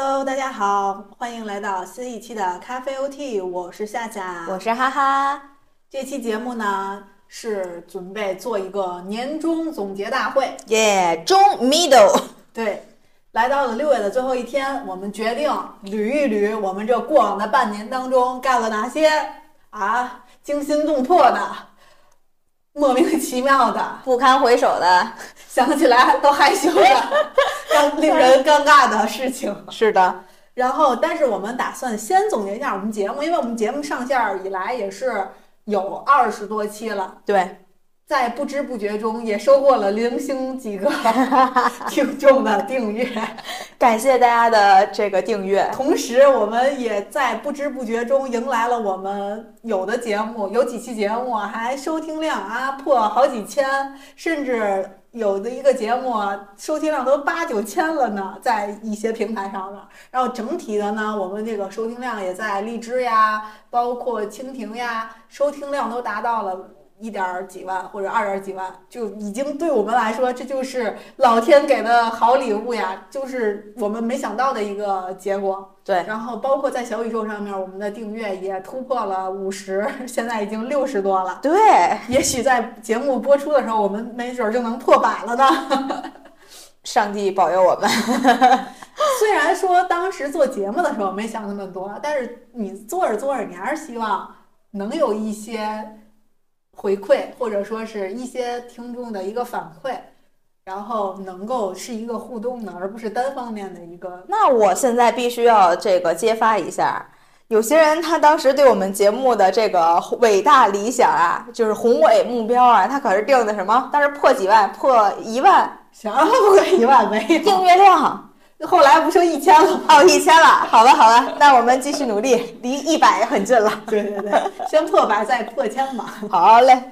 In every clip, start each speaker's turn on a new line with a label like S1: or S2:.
S1: Hello，大家好，欢迎来到新一期的咖啡 OT，我是夏夏，
S2: 我是哈哈。
S1: 这期节目呢是准备做一个年终总结大会，
S2: 耶，中 middle，
S1: 对，来到了六月的最后一天，我们决定捋一捋我们这过往的半年当中干了哪些啊惊心动魄的、莫名其妙的、
S2: 不堪回首的，
S1: 想起来都害羞的、让令人尴尬的事情。
S2: 是的，
S1: 然后，但是我们打算先总结一下我们节目，因为我们节目上线以来也是有二十多期了，
S2: 对，
S1: 在不知不觉中也收获了零星几个 听众的订阅。
S2: 感谢大家的这个订阅。
S1: 同时，我们也在不知不觉中迎来了我们有的节目，有几期节目还收听量啊破好几千，甚至有的一个节目收听量都八九千了呢，在一些平台上面。然后整体的呢，我们这个收听量也在荔枝呀，包括蜻蜓呀，收听量都达到了。一点几万或者二点几万，就已经对我们来说，这就是老天给的好礼物呀，就是我们没想到的一个结果。
S2: 对，
S1: 然后包括在小宇宙上面，我们的订阅也突破了五十，现在已经六十多了。
S2: 对，
S1: 也许在节目播出的时候，我们没准就能破百了呢。
S2: 上帝保佑我们。
S1: 虽然说当时做节目的时候没想那么多，但是你做着做着，你还是希望能有一些。回馈或者说是一些听众的一个反馈，然后能够是一个互动的，而不是单方面的一个。
S2: 那我现在必须要这个揭发一下，有些人他当时对我们节目的这个伟大理想啊，就是宏伟目标啊，他可是定的什么？当时破几万，破一万，
S1: 想要破一万没
S2: 订阅量。
S1: 后来不就一千了？
S2: 哦，一千了。好了好了，那我们继续努力，离一百很近了。
S1: 对 对对，先破百再破千嘛。
S2: 好嘞。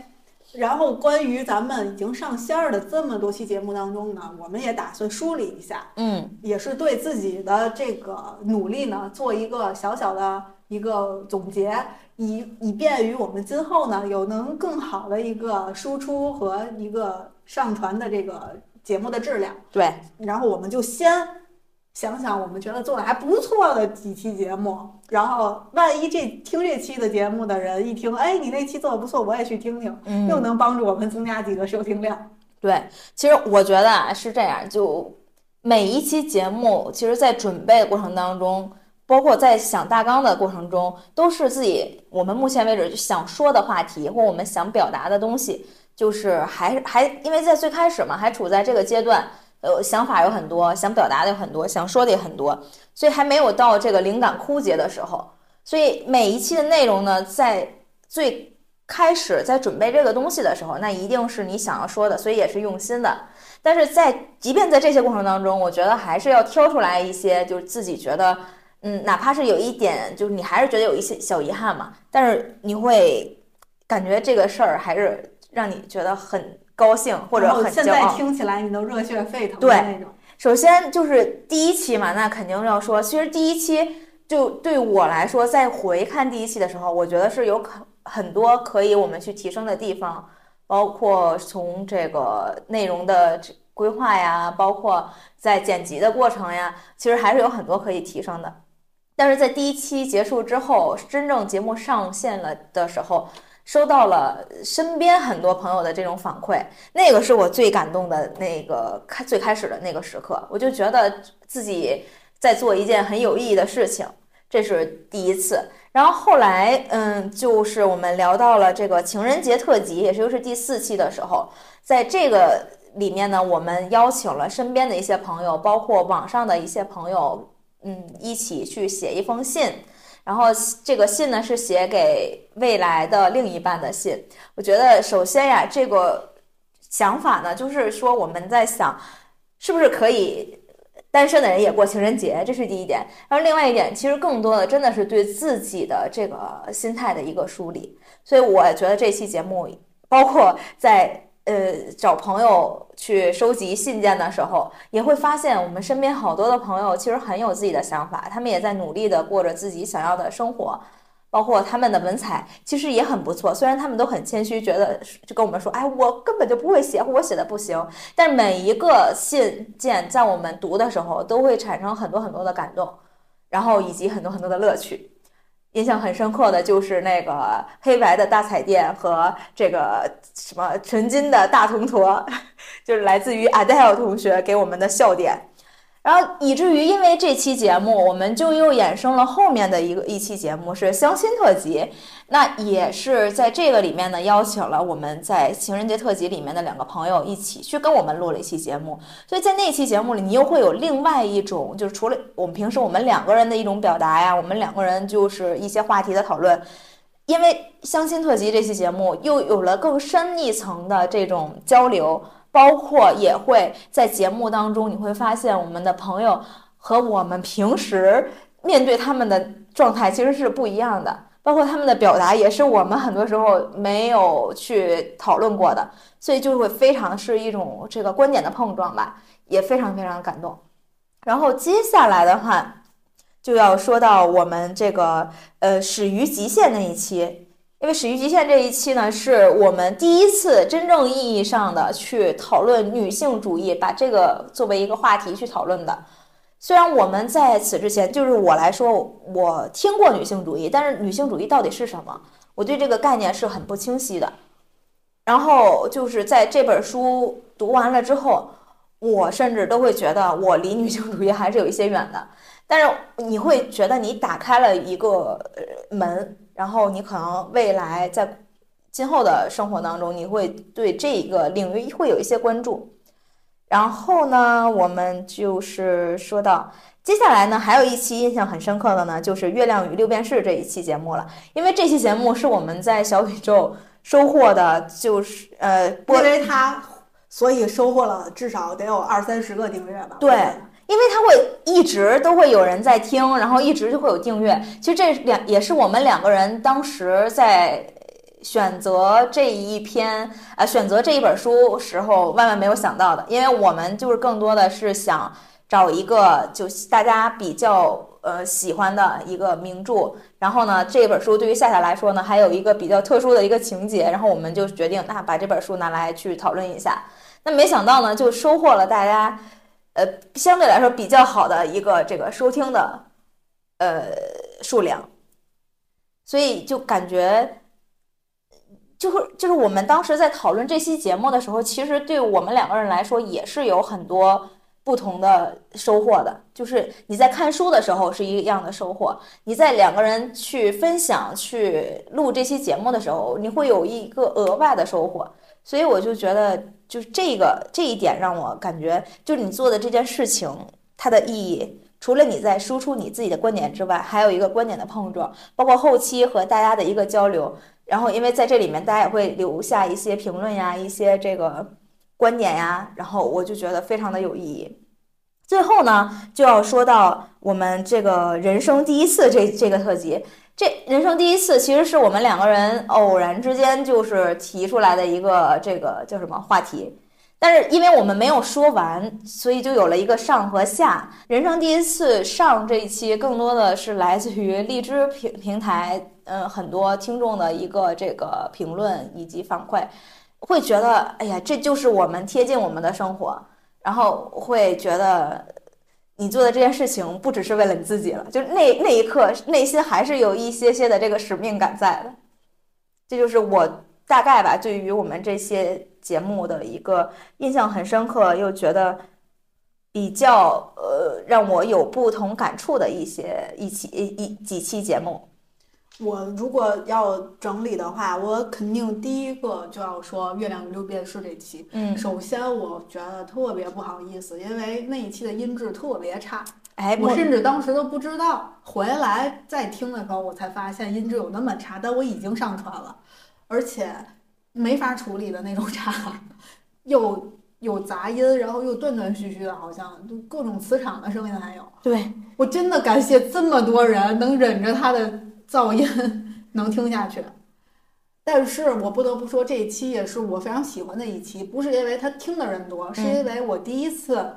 S1: 然后关于咱们已经上线儿的这么多期节目当中呢，我们也打算梳理一下，
S2: 嗯，
S1: 也是对自己的这个努力呢做一个小小的一个总结，以以便于我们今后呢有能更好的一个输出和一个上传的这个节目的质量。
S2: 对，
S1: 然后我们就先。想想我们觉得做的还不错的几期节目，然后万一这听这期的节目的人一听，哎，你那期做的不错，我也去听听，又能帮助我们增加几个收听量。
S2: 对，其实我觉得啊是这样，就每一期节目，其实在准备的过程当中，包括在想大纲的过程中，都是自己我们目前为止想说的话题或我们想表达的东西，就是还还因为在最开始嘛，还处在这个阶段。呃，想法有很多，想表达的有很多，想说的也很多，所以还没有到这个灵感枯竭的时候。所以每一期的内容呢，在最开始在准备这个东西的时候，那一定是你想要说的，所以也是用心的。但是在即便在这些过程当中，我觉得还是要挑出来一些，就是自己觉得，嗯，哪怕是有一点，就是你还是觉得有一些小遗憾嘛，但是你会感觉这个事儿还是让你觉得很。高兴或者很
S1: 现在听起来你都热血沸腾
S2: 的
S1: 那种。
S2: 首先就是第一期嘛，那肯定要说，其实第一期就对我来说，在回看第一期的时候，我觉得是有很很多可以我们去提升的地方，包括从这个内容的规划呀，包括在剪辑的过程呀，其实还是有很多可以提升的。但是在第一期结束之后，真正节目上线了的时候。收到了身边很多朋友的这种反馈，那个是我最感动的那个开最开始的那个时刻，我就觉得自己在做一件很有意义的事情，这是第一次。然后后来，嗯，就是我们聊到了这个情人节特辑，也就是第四期的时候，在这个里面呢，我们邀请了身边的一些朋友，包括网上的一些朋友，嗯，一起去写一封信。然后这个信呢是写给未来的另一半的信。我觉得首先呀，这个想法呢，就是说我们在想，是不是可以单身的人也过情人节，这是第一点。然后另外一点，其实更多的真的是对自己的这个心态的一个梳理。所以我觉得这期节目，包括在。呃，找朋友去收集信件的时候，也会发现我们身边好多的朋友其实很有自己的想法，他们也在努力的过着自己想要的生活。包括他们的文采，其实也很不错。虽然他们都很谦虚，觉得就跟我们说，哎，我根本就不会写，我写的不行。但每一个信件在我们读的时候，都会产生很多很多的感动，然后以及很多很多的乐趣。印象很深刻的就是那个黑白的大彩电和这个什么纯金的大铜坨，就是来自于 Adele 同学给我们的笑点。然后以至于因为这期节目，我们就又衍生了后面的一个一期节目是相亲特辑，那也是在这个里面呢，邀请了我们在情人节特辑里面的两个朋友一起去跟我们录了一期节目。所以在那期节目里，你又会有另外一种，就是除了我们平时我们两个人的一种表达呀，我们两个人就是一些话题的讨论。因为相亲特辑这期节目又有了更深一层的这种交流。包括也会在节目当中，你会发现我们的朋友和我们平时面对他们的状态其实是不一样的，包括他们的表达也是我们很多时候没有去讨论过的，所以就会非常是一种这个观点的碰撞吧，也非常非常感动。然后接下来的话就要说到我们这个呃始于极限那一期。因为始于极限这一期呢，是我们第一次真正意义上的去讨论女性主义，把这个作为一个话题去讨论的。虽然我们在此之前，就是我来说，我听过女性主义，但是女性主义到底是什么，我对这个概念是很不清晰的。然后就是在这本书读完了之后，我甚至都会觉得我离女性主义还是有一些远的。但是你会觉得你打开了一个门。然后你可能未来在今后的生活当中，你会对这一个领域会有一些关注。然后呢，我们就是说到接下来呢，还有一期印象很深刻的呢，就是《月亮与六便士》这一期节目了。因为这期节目是我们在小宇宙收获的，就是呃，
S1: 因为它所以收获了至少得有二三十个订阅吧。
S2: 对。因为它会一直都会有人在听，然后一直就会有订阅。其实这两也是我们两个人当时在选择这一篇呃选择这一本书时候万万没有想到的。因为我们就是更多的是想找一个就大家比较呃喜欢的一个名著。然后呢，这本书对于夏夏来说呢，还有一个比较特殊的一个情节。然后我们就决定那把这本书拿来去讨论一下。那没想到呢，就收获了大家。呃，相对来说比较好的一个这个收听的呃数量，所以就感觉就是就是我们当时在讨论这期节目的时候，其实对我们两个人来说也是有很多不同的收获的。就是你在看书的时候是一样的收获，你在两个人去分享去录这期节目的时候，你会有一个额外的收获。所以我就觉得，就是这个这一点让我感觉，就是你做的这件事情，它的意义，除了你在输出你自己的观点之外，还有一个观点的碰撞，包括后期和大家的一个交流。然后，因为在这里面，大家也会留下一些评论呀，一些这个观点呀，然后我就觉得非常的有意义。最后呢，就要说到我们这个人生第一次这这个特辑。这人生第一次，其实是我们两个人偶然之间就是提出来的一个这个叫什么话题，但是因为我们没有说完，所以就有了一个上和下。人生第一次上这一期，更多的是来自于荔枝平平台，嗯，很多听众的一个这个评论以及反馈，会觉得，哎呀，这就是我们贴近我们的生活，然后会觉得。你做的这件事情不只是为了你自己了，就那那一刻内心还是有一些些的这个使命感在的。这就是我大概吧，对于我们这些节目的一个印象很深刻，又觉得比较呃让我有不同感触的一些一期一一几期节目。
S1: 我如果要整理的话，我肯定第一个就要说《月亮与六便士》这期。
S2: 嗯，
S1: 首先我觉得特别不好意思，因为那一期的音质特别差。
S2: 哎，
S1: 我甚至当时都不知道，回来再听的时候我才发现音质有那么差。但我已经上传了，而且没法处理的那种差，又有杂音，然后又断断续续的，好像就各种磁场的声音还有。
S2: 对
S1: 我真的感谢这么多人能忍着他的。噪音能听下去，但是我不得不说，这一期也是我非常喜欢的一期。不是因为他听的人多，是因为我第一次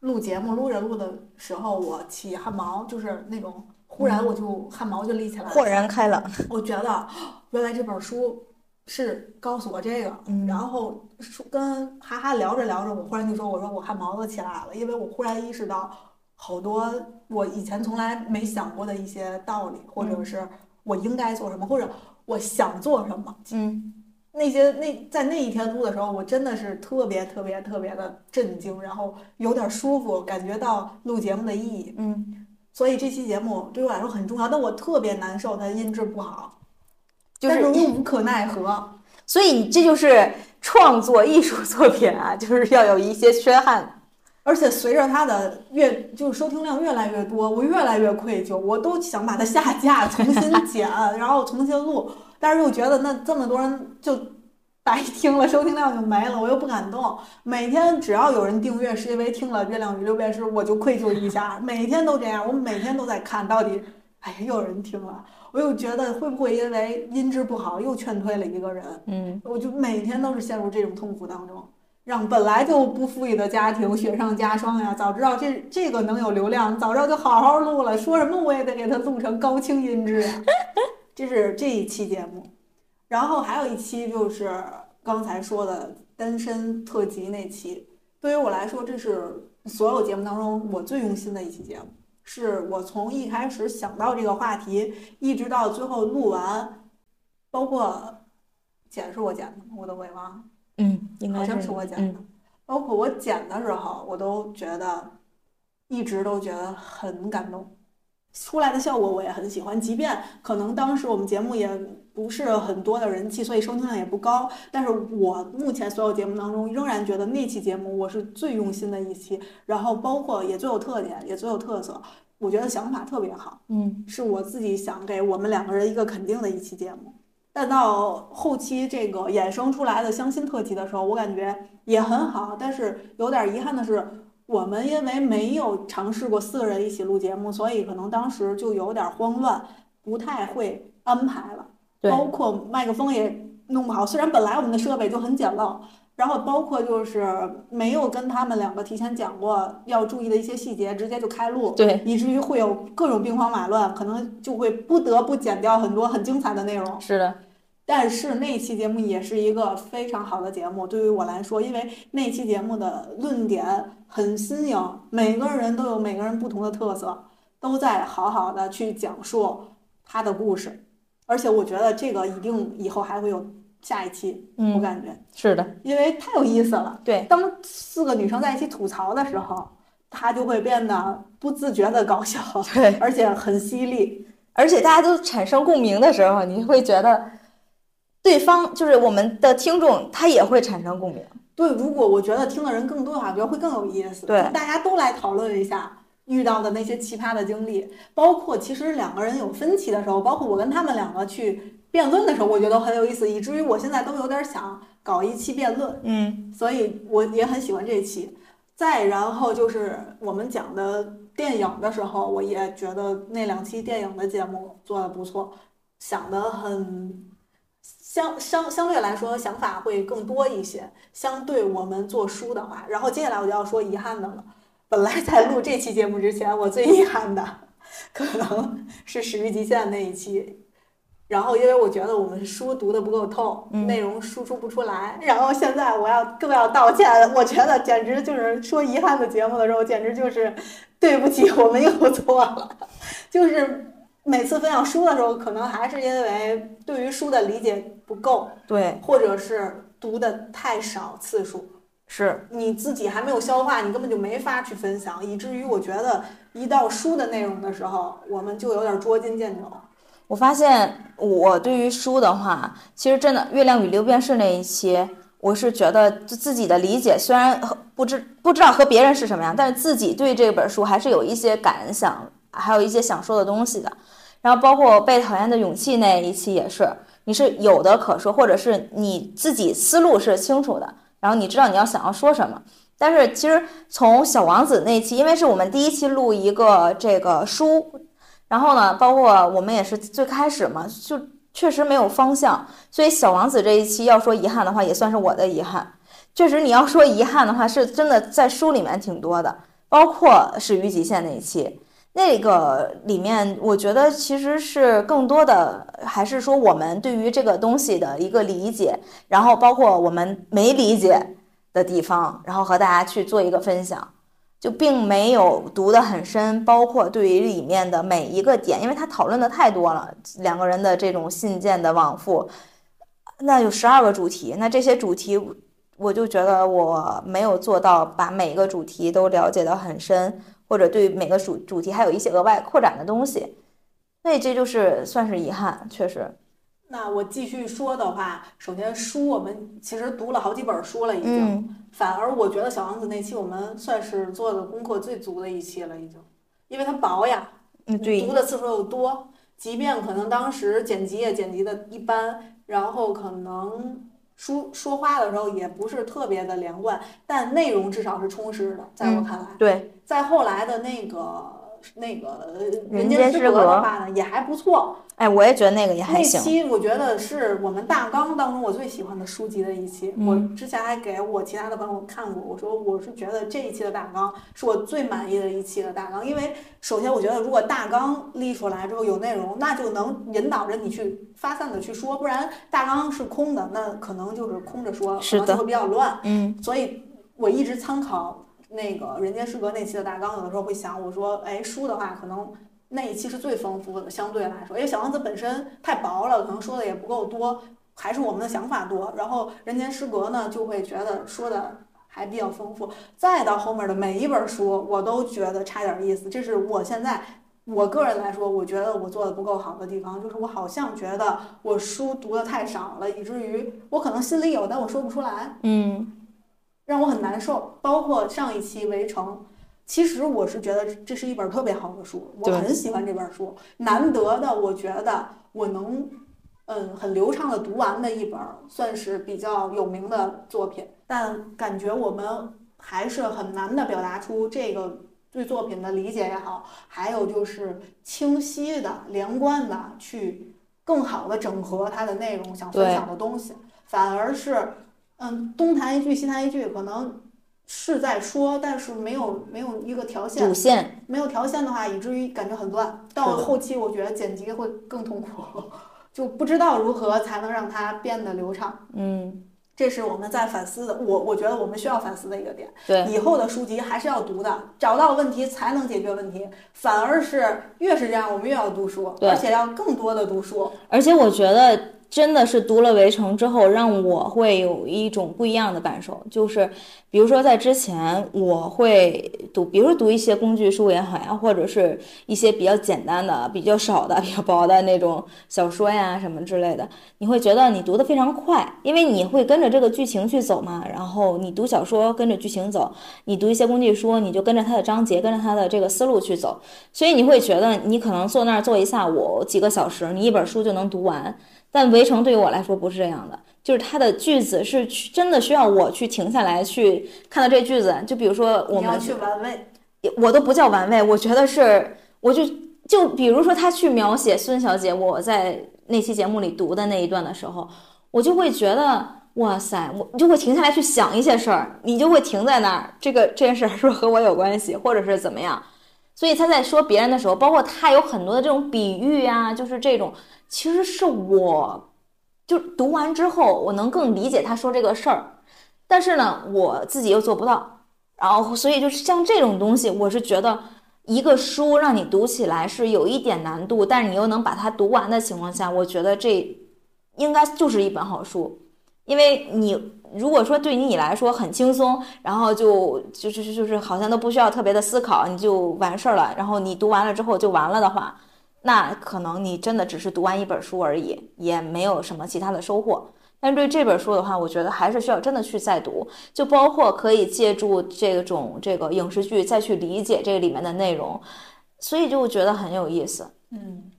S1: 录节目录着录的时候，我起汗毛，就是那种忽然我就汗毛就立起来了，
S2: 豁然开朗。
S1: 我觉得原来这本书是告诉我这个，
S2: 嗯
S1: 然后跟哈哈聊着聊着，我忽然就说，我说我汗毛都起来了，因为我忽然意识到好多我以前从来没想过的一些道理，或者是我应该做什么，或者我想做什么。
S2: 嗯
S1: 那些那在那一天录的时候，我真的是特别特别特别的震惊，然后有点舒服，感觉到录节目的意义。
S2: 嗯，
S1: 所以这期节目对我来说很重要，但我特别难受，它音质不好，
S2: 就是
S1: 但是又无可奈何。
S2: 所以这就是创作艺术作品啊，就是要有一些缺憾。
S1: 而且随着它的越就是收听量越来越多，我越来越愧疚，我都想把它下架，重新 剪，然后重新录，但是又觉得那这么多人就白听了，收听量就没了，我又不敢动。每天只要有人订阅，是因为听了《月亮与六便士》，我就愧疚一下，每天都这样，我每天都在看到底，哎呀，又有人听了，我又觉得会不会因为音质不好又劝退了一个人，
S2: 嗯，
S1: 我就每天都是陷入这种痛苦当中。让本来就不富裕的家庭雪上加霜呀！早知道这这个能有流量，早知道就好好录了。说什么我也得给它录成高清音质！这是这一期节目，然后还有一期就是刚才说的单身特辑那期。对于我来说，这是所有节目当中我最用心的一期节目，是我从一开始想到这个话题，一直到最后录完，包括剪是我剪的？我都给忘了。
S2: 嗯，应该
S1: 好像
S2: 是
S1: 是我剪的
S2: 嗯，
S1: 包括我剪的时候，我都觉得一直都觉得很感动，出来的效果我也很喜欢。即便可能当时我们节目也不是很多的人气，所以收听量也不高，但是我目前所有节目当中，仍然觉得那期节目我是最用心的一期，然后包括也最有特点，也最有特色，我觉得想法特别好。
S2: 嗯
S1: 是我自己想给我们两个人一个肯定的一期节目。但到后期这个衍生出来的相亲特辑的时候，我感觉也很好，但是有点遗憾的是，我们因为没有尝试过四个人一起录节目，所以可能当时就有点慌乱，不太会安排了。
S2: 对
S1: 包括麦克风也弄不好，虽然本来我们的设备就很简陋，然后包括就是没有跟他们两个提前讲过要注意的一些细节，直接就开录。
S2: 对，
S1: 以至于会有各种兵荒马乱，可能就会不得不剪掉很多很精彩的内容。
S2: 是的，
S1: 但是那期节目也是一个非常好的节目，对于我来说，因为那期节目的论点很新颖，每个人都有每个人不同的特色，都在好好的去讲述他的故事，而且我觉得这个一定以后还会有下一期，我
S2: 嗯，
S1: 感觉，
S2: 是的，
S1: 因为太有意思了。
S2: 对，
S1: 当四个女生在一起吐槽的时候，她就会变得不自觉的搞笑。
S2: 对，
S1: 而且很犀利。
S2: 而且大家都产生共鸣的时候，你会觉得对方就是我们的听众，他也会产生共鸣。
S1: 对，如果我觉得听的人更多的话，我觉得会更有意思。
S2: 对
S1: 大家都来讨论一下遇到的那些奇葩的经历，包括其实两个人有分歧的时候，包括我跟他们两个去辩论的时候，我觉得很有意思，以至于我现在都有点想搞一期辩论，
S2: 嗯
S1: 所以我也很喜欢这一期。再然后就是我们讲的电影的时候，我也觉得那两期电影的节目做的不错，想的很相相相对来说想法会更多一些。相对我们做书的话，然后接下来我就要说遗憾的了。本来在录这期节目之前，我最遗憾的 可能是《始于极限》那一期。然后，因为我觉得我们书读的不够透，
S2: 嗯
S1: 内容输出不出来。然后现在我要更要道歉，我觉得简直就是说遗憾的节目的时候，简直就是对不起，我们又错了。就是每次分享书的时候，可能还是因为对于书的理解不够，
S2: 对，
S1: 或者是读的太少次数，
S2: 是，
S1: 你自己还没有消化，你根本就没法去分享，以至于我觉得一到书的内容的时候，我们就有点捉襟见肘。
S2: 我发现我对于书的话，其实真的《月亮与六便士》那一期，我是觉得就自己的理解虽然和不知不知道和别人是什么样，但是自己对这本书还是有一些感想，还有一些想说的东西的。然后包括被讨厌的勇气那一期也是，你是有的可说，或者是你自己思路是清楚的，然后你知道你要想要说什么。但是其实从小王子那一期，因为是我们第一期录一个这个书。然后呢，包括我们也是最开始嘛，就确实没有方向，所以小王子这一期要说遗憾的话，也算是我的遗憾。确实，你要说遗憾的话，是真的在书里面挺多的，包括始于极限那一期，那个里面，我觉得其实是更多的还是说我们对于这个东西的一个理解，然后包括我们没理解的地方，然后和大家去做一个分享，就并没有读得很深，包括对于里面的每一个点，因为他讨论的太多了，两个人的这种信件的往复，那有十二个主题，那这些主题。我就觉得我没有做到把每一个主题都了解得很深，或者对每个主主题还有一些额外扩展的东西，所以这就是算是遗憾，确实。
S1: 那我继续说的话，首先书我们其实读了好几本书了，已经。反而我觉得小王子那期我们算是做的功课最足的一期了，已经，因为它薄呀，
S2: 嗯，对，
S1: 读的次数又多，即便可能当时剪辑也剪辑的一般，然后可能。说说话的时候也不是特别的连贯，但内容至少是充实的，在我看来。
S2: 对，
S1: 在后来的那个。那个
S2: 人
S1: 间
S2: 失格
S1: 的话呢，也还不错。
S2: 哎，我也觉得那个也还行。
S1: 那期我觉得是我们大纲当中我最喜欢的书籍的一期。我之前还给我其他的朋友看过，我说我是觉得这一期的大纲是我最满意的一期的大纲。因为首先我觉得，如果大纲立出来之后有内容，那就能引导着你去发散的去说，不然大纲是空的，那可能就是空着说，可能就会比较乱。
S2: 嗯，
S1: 所以我一直参考。那个人间失格那期的大纲，有的时候会想，我说，哎，书的话可能那一期是最丰富的，相对来说，因为小王子本身太薄了，可能说的也不够多，还是我们的想法多。然后人间失格呢，就会觉得说的还比较丰富。再到后面的每一本书，我都觉得差点意思。这是我现在我个人来说，我觉得我做的不够好的地方，就是我好像觉得我书读的太少了，以至于我可能心里有，但我说不出来。
S2: 嗯。
S1: 让我很难受，包括上一期《围城》，其实我是觉得这是一本特别好的书，我很喜欢这本书，难得的，我觉得我能，嗯，很流畅的读完的一本，算是比较有名的作品。但感觉我们还是很难的表达出这个对作品的理解也好，还有就是清晰的、连贯的去更好的整合它的内容，想分享的东西，反而是。嗯，东谈一句西谈一句，可能是在说，但是没有没有一个条线，
S2: 主线
S1: 没有条线的话，以至于感觉很乱。到后期，我觉得剪辑会更痛苦，就不知道如何才能让它变得流畅。
S2: 嗯，
S1: 这是我们在反思的，我我觉得我们需要反思的一个点。
S2: 对，
S1: 以后的书籍还是要读的，找到问题才能解决问题。反而是越是这样，我们越要读书，而且要更多的读书。
S2: 而且我觉得。真的是读了《围城》之后，让我会有一种不一样的感受，就是，比如说在之前，我会读，比如说读一些工具书也好呀，或者是一些比较简单的、比较少的、比较薄的那种小说呀什么之类的，你会觉得你读的非常快，因为你会跟着这个剧情去走嘛。然后你读小说跟着剧情走，你读一些工具书，你就跟着它的章节，跟着它的这个思路去走，所以你会觉得你可能坐那儿坐一下午、几个小时，你一本书就能读完。但围城对于我来说不是这样的，就是它的句子是真的需要我去停下来去看到这句子。就比如说我们
S1: 去玩味，
S2: 我都不叫玩味，我觉得是，我就就比如说他去描写孙小姐，我在那期节目里读的那一段的时候，我就会觉得哇塞，我就会停下来去想一些事儿，你就会停在那儿，这个这件事是不是和我有关系，或者是怎么样？所以他在说别人的时候，包括他有很多的这种比喻啊，就是这种，其实是我，就读完之后，我能更理解他说这个事儿，但是呢，我自己又做不到，然后所以就是像这种东西，我是觉得一个书让你读起来是有一点难度，但是你又能把它读完的情况下，我觉得这应该就是一本好书，因为你。如果说对于你来说很轻松，然后就就是就是好像都不需要特别的思考，你就完事儿了，然后你读完了之后就完了的话，那可能你真的只是读完一本书而已，也没有什么其他的收获。但是对这本书的话，我觉得还是需要真的去再读，就包括可以借助这种这个影视剧再去理解这里面的内容，所以就觉得很有意思。
S1: 嗯。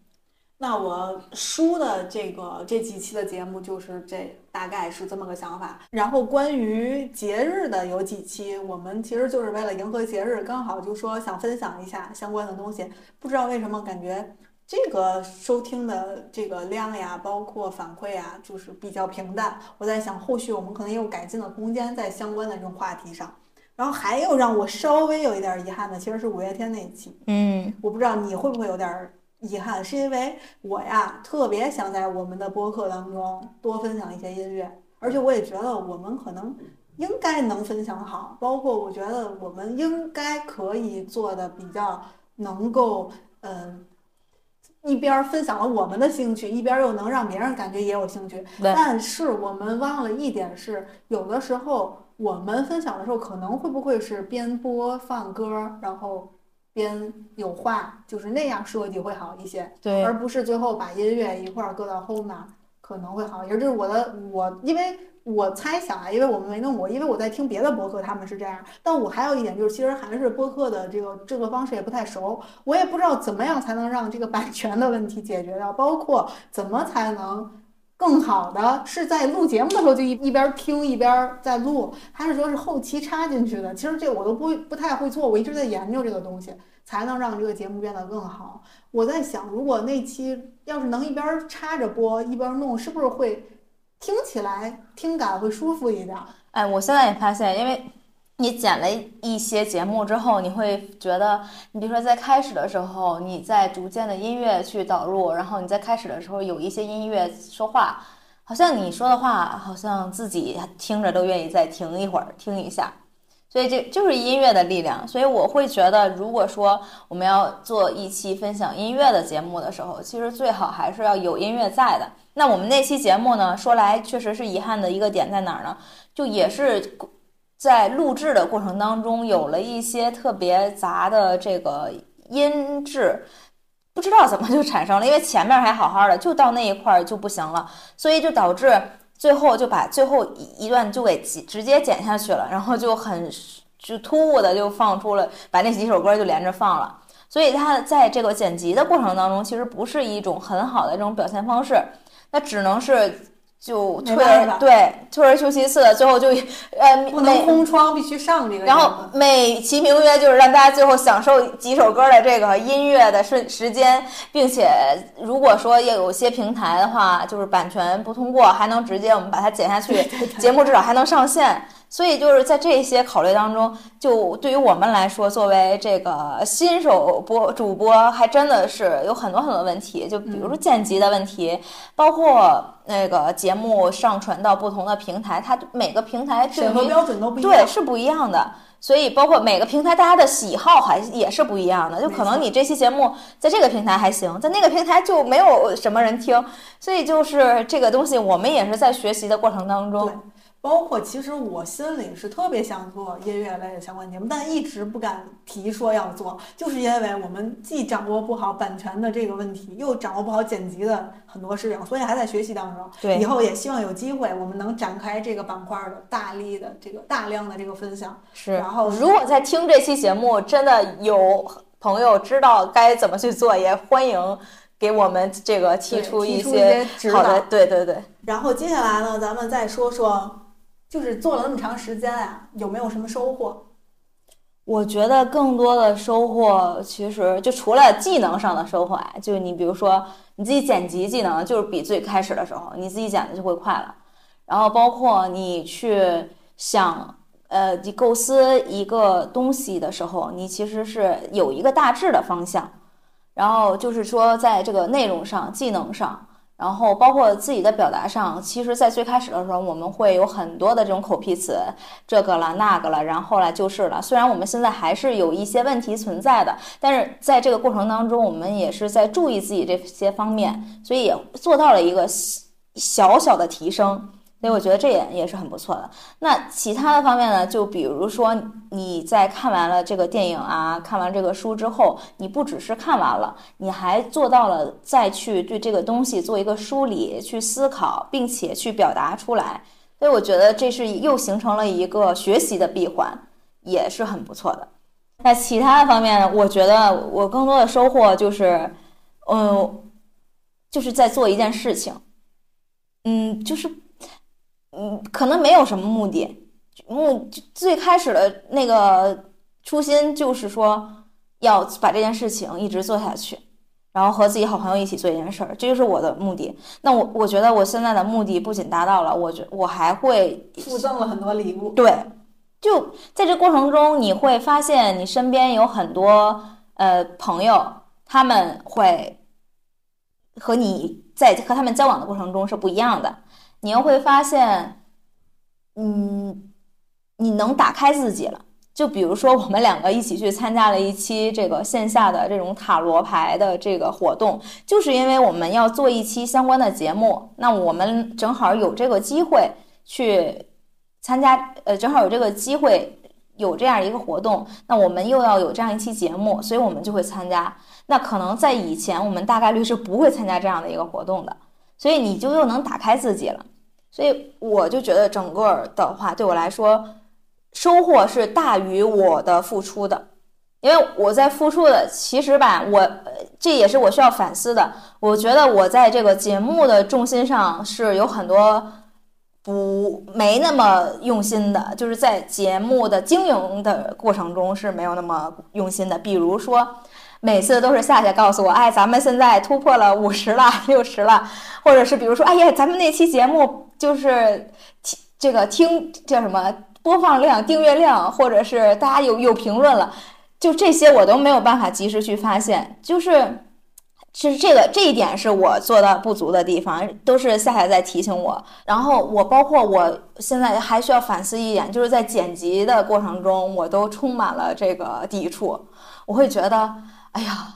S1: 那我书的这个这几期的节目就是这大概是这么个想法。然后关于节日的有几期，我们其实就是为了迎合节日，刚好就说想分享一下相关的东西。不知道为什么感觉这个收听的这个量呀，包括反馈啊，就是比较平淡。我在想，后续我们可能也有改进的空间在相关的这种话题上。然后还有让我稍微有一点遗憾的，其实是五月天那一期。
S2: 嗯
S1: 我不知道你会不会有点儿遗憾，是因为我呀特别想在我们的播客当中多分享一些音乐，而且我也觉得我们可能应该能分享好，包括我觉得我们应该可以做的比较能够，嗯。一边分享了我们的兴趣，一边又能让别人感觉也有兴趣。但是我们忘了一点是，有的时候我们分享的时候，可能会不会是边播放歌，然后边有话，就是那样设计会好一些，
S2: 对
S1: 而不是最后把音乐一块儿搁到后面，可能会好一些。这是我的我，因为我猜想啊，因为我们没弄过，因为我在听别的播客，他们是这样。但我还有一点就是，其实还是播客的这个制作方式也不太熟，我也不知道怎么样才能让这个版权的问题解决掉，包括怎么才能。更好的是在录节目的时候就一一边听一边在录，还是说是后期插进去的？其实这我都不不太会做，我一直在研究这个东西，才能让这个节目变得更好。我在想，如果那期要是能一边插着播一边弄，是不是会听起来听感会舒服一点？
S2: 哎，我现在也发现，因为你剪了一些节目之后，你会觉得，你比如说在开始的时候，你在逐渐的音乐去导入，然后你在开始的时候有一些音乐说话，好像你说的话，好像自己听着都愿意再停一会儿，听一下。所以这就是音乐的力量。所以我会觉得，如果说我们要做一期分享音乐的节目的时候，其实最好还是要有音乐在的。那我们那期节目呢，说来确实是遗憾的一个点在哪儿呢？就也是在录制的过程当中有了一些特别杂的这个音质，不知道怎么就产生了，因为前面还好好的，就到那一块儿就不行了，所以就导致最后就把最后一一段就给直接剪下去了，然后就很就突兀的就放出了，把那几首歌就连着放了。所以它在这个剪辑的过程当中，其实不是一种很好的这种表现方式，那只能是就退而对退而求其次，最后就呃
S1: 不能空窗，必须上这个。
S2: 然后美其名曰就是让大家最后享受几首歌的这个音乐的瞬时间，并且如果说要有些平台的话，就是版权不通过，还能直接我们把它剪下去，节目至少还能上线。所以就是在这些考虑当中，就对于我们来说，作为这个新手播主播，还真的是有很多很多问题，就比如说剪辑的问题，包括那个节目上传到不同的平台，它每个平台
S1: 审核标准都不一样。
S2: 对，是不一样的。所以包括每个平台大家的喜好还也是不一样的，就可能你这期节目在这个平台还行，在那个平台就没有什么人听。所以就是这个东西，我们也是在学习的过程当中。，
S1: 包括其实我心里是特别想做音乐类的相关节目，但一直不敢提说要做，就是因为我们既掌握不好版权的这个问题，又掌握不好剪辑的很多事情，所以还在学习当中。
S2: 对
S1: 以后也希望有机会我们能展开这个板块的大力的这个大量的这个分享。
S2: 是
S1: 然后
S2: 如果在听这期节目，真的有朋友知道该怎么去做，也欢迎给我们这个提出
S1: 一
S2: 些
S1: 些指导
S2: 好的。对对对。
S1: 然后接下来呢，咱们再说说，就是做了那么长时间啊，有没有什么收获？
S2: 我觉得更多的收获，其实就除了技能上的收获啊，就是你比如说你自己剪辑技能，就是比最开始的时候你自己剪的就会快了。然后包括你去想，呃，你构思一个东西的时候，你其实是有一个大致的方向。然后就是说，在这个内容上、技能上，然后包括自己的表达上，其实，在最开始的时候，我们会有很多的这种口癖词，这个了那个了，然后来就是了。虽然我们现在还是有一些问题存在的，但是在这个过程当中，我们也是在注意自己这些方面，所以也做到了一个小小的提升。所以我觉得这点也是很不错的。那其他的方面呢，就比如说你在看完了这个电影啊，看完这个书之后，你不只是看完了，你还做到了再去对这个东西做一个梳理、去思考，并且去表达出来。所以我觉得这是又形成了一个学习的闭环，也是很不错的。那其他的方面，我觉得我更多的收获就是，嗯，就是在做一件事情，嗯，就是。嗯，可能没有什么目的，目最开始的那个初心就是说要把这件事情一直做下去，然后和自己好朋友一起做一件事儿，这就是我的目的。那我我觉得我现在的目的不仅达到了，我觉我还会
S1: 附赠了很多礼物。
S2: 对，就在这过程中，你会发现你身边有很多呃朋友，他们会和你在和他们交往的过程中是不一样的。你又会发现，嗯，你能打开自己了。就比如说，我们两个一起去参加了一期这个线下的这种塔罗牌的这个活动，就是因为我们要做一期相关的节目，那我们正好有这个机会去参加，呃，正好有这个机会有这样一个活动，那我们又要有这样一期节目，所以我们就会参加。那可能在以前，我们大概率是不会参加这样的一个活动的，所以你就又能打开自己了。所以我就觉得整个的话，对我来说。收获是大于我的付出的，因为我在付出的，其实吧，我这也是我需要反思的。我觉得我在这个节目的重心上是有很多不没那么用心的，就是在节目的经营的过程中是没有那么用心的。比如说，每次都是夏夏告诉我，哎，咱们现在突破了五十了、六十了，或者是比如说，哎呀，咱们那期节目就是听这个听叫什么？播放量、订阅量，或者是大家有有评论了，就这些我都没有办法及时去发现。就是，其实这个这一点是我做的不足的地方，都是夏夏在提醒我。然后我包括我现在还需要反思一点，就是在剪辑的过程中，我都充满了这个抵触。我会觉得，哎呀，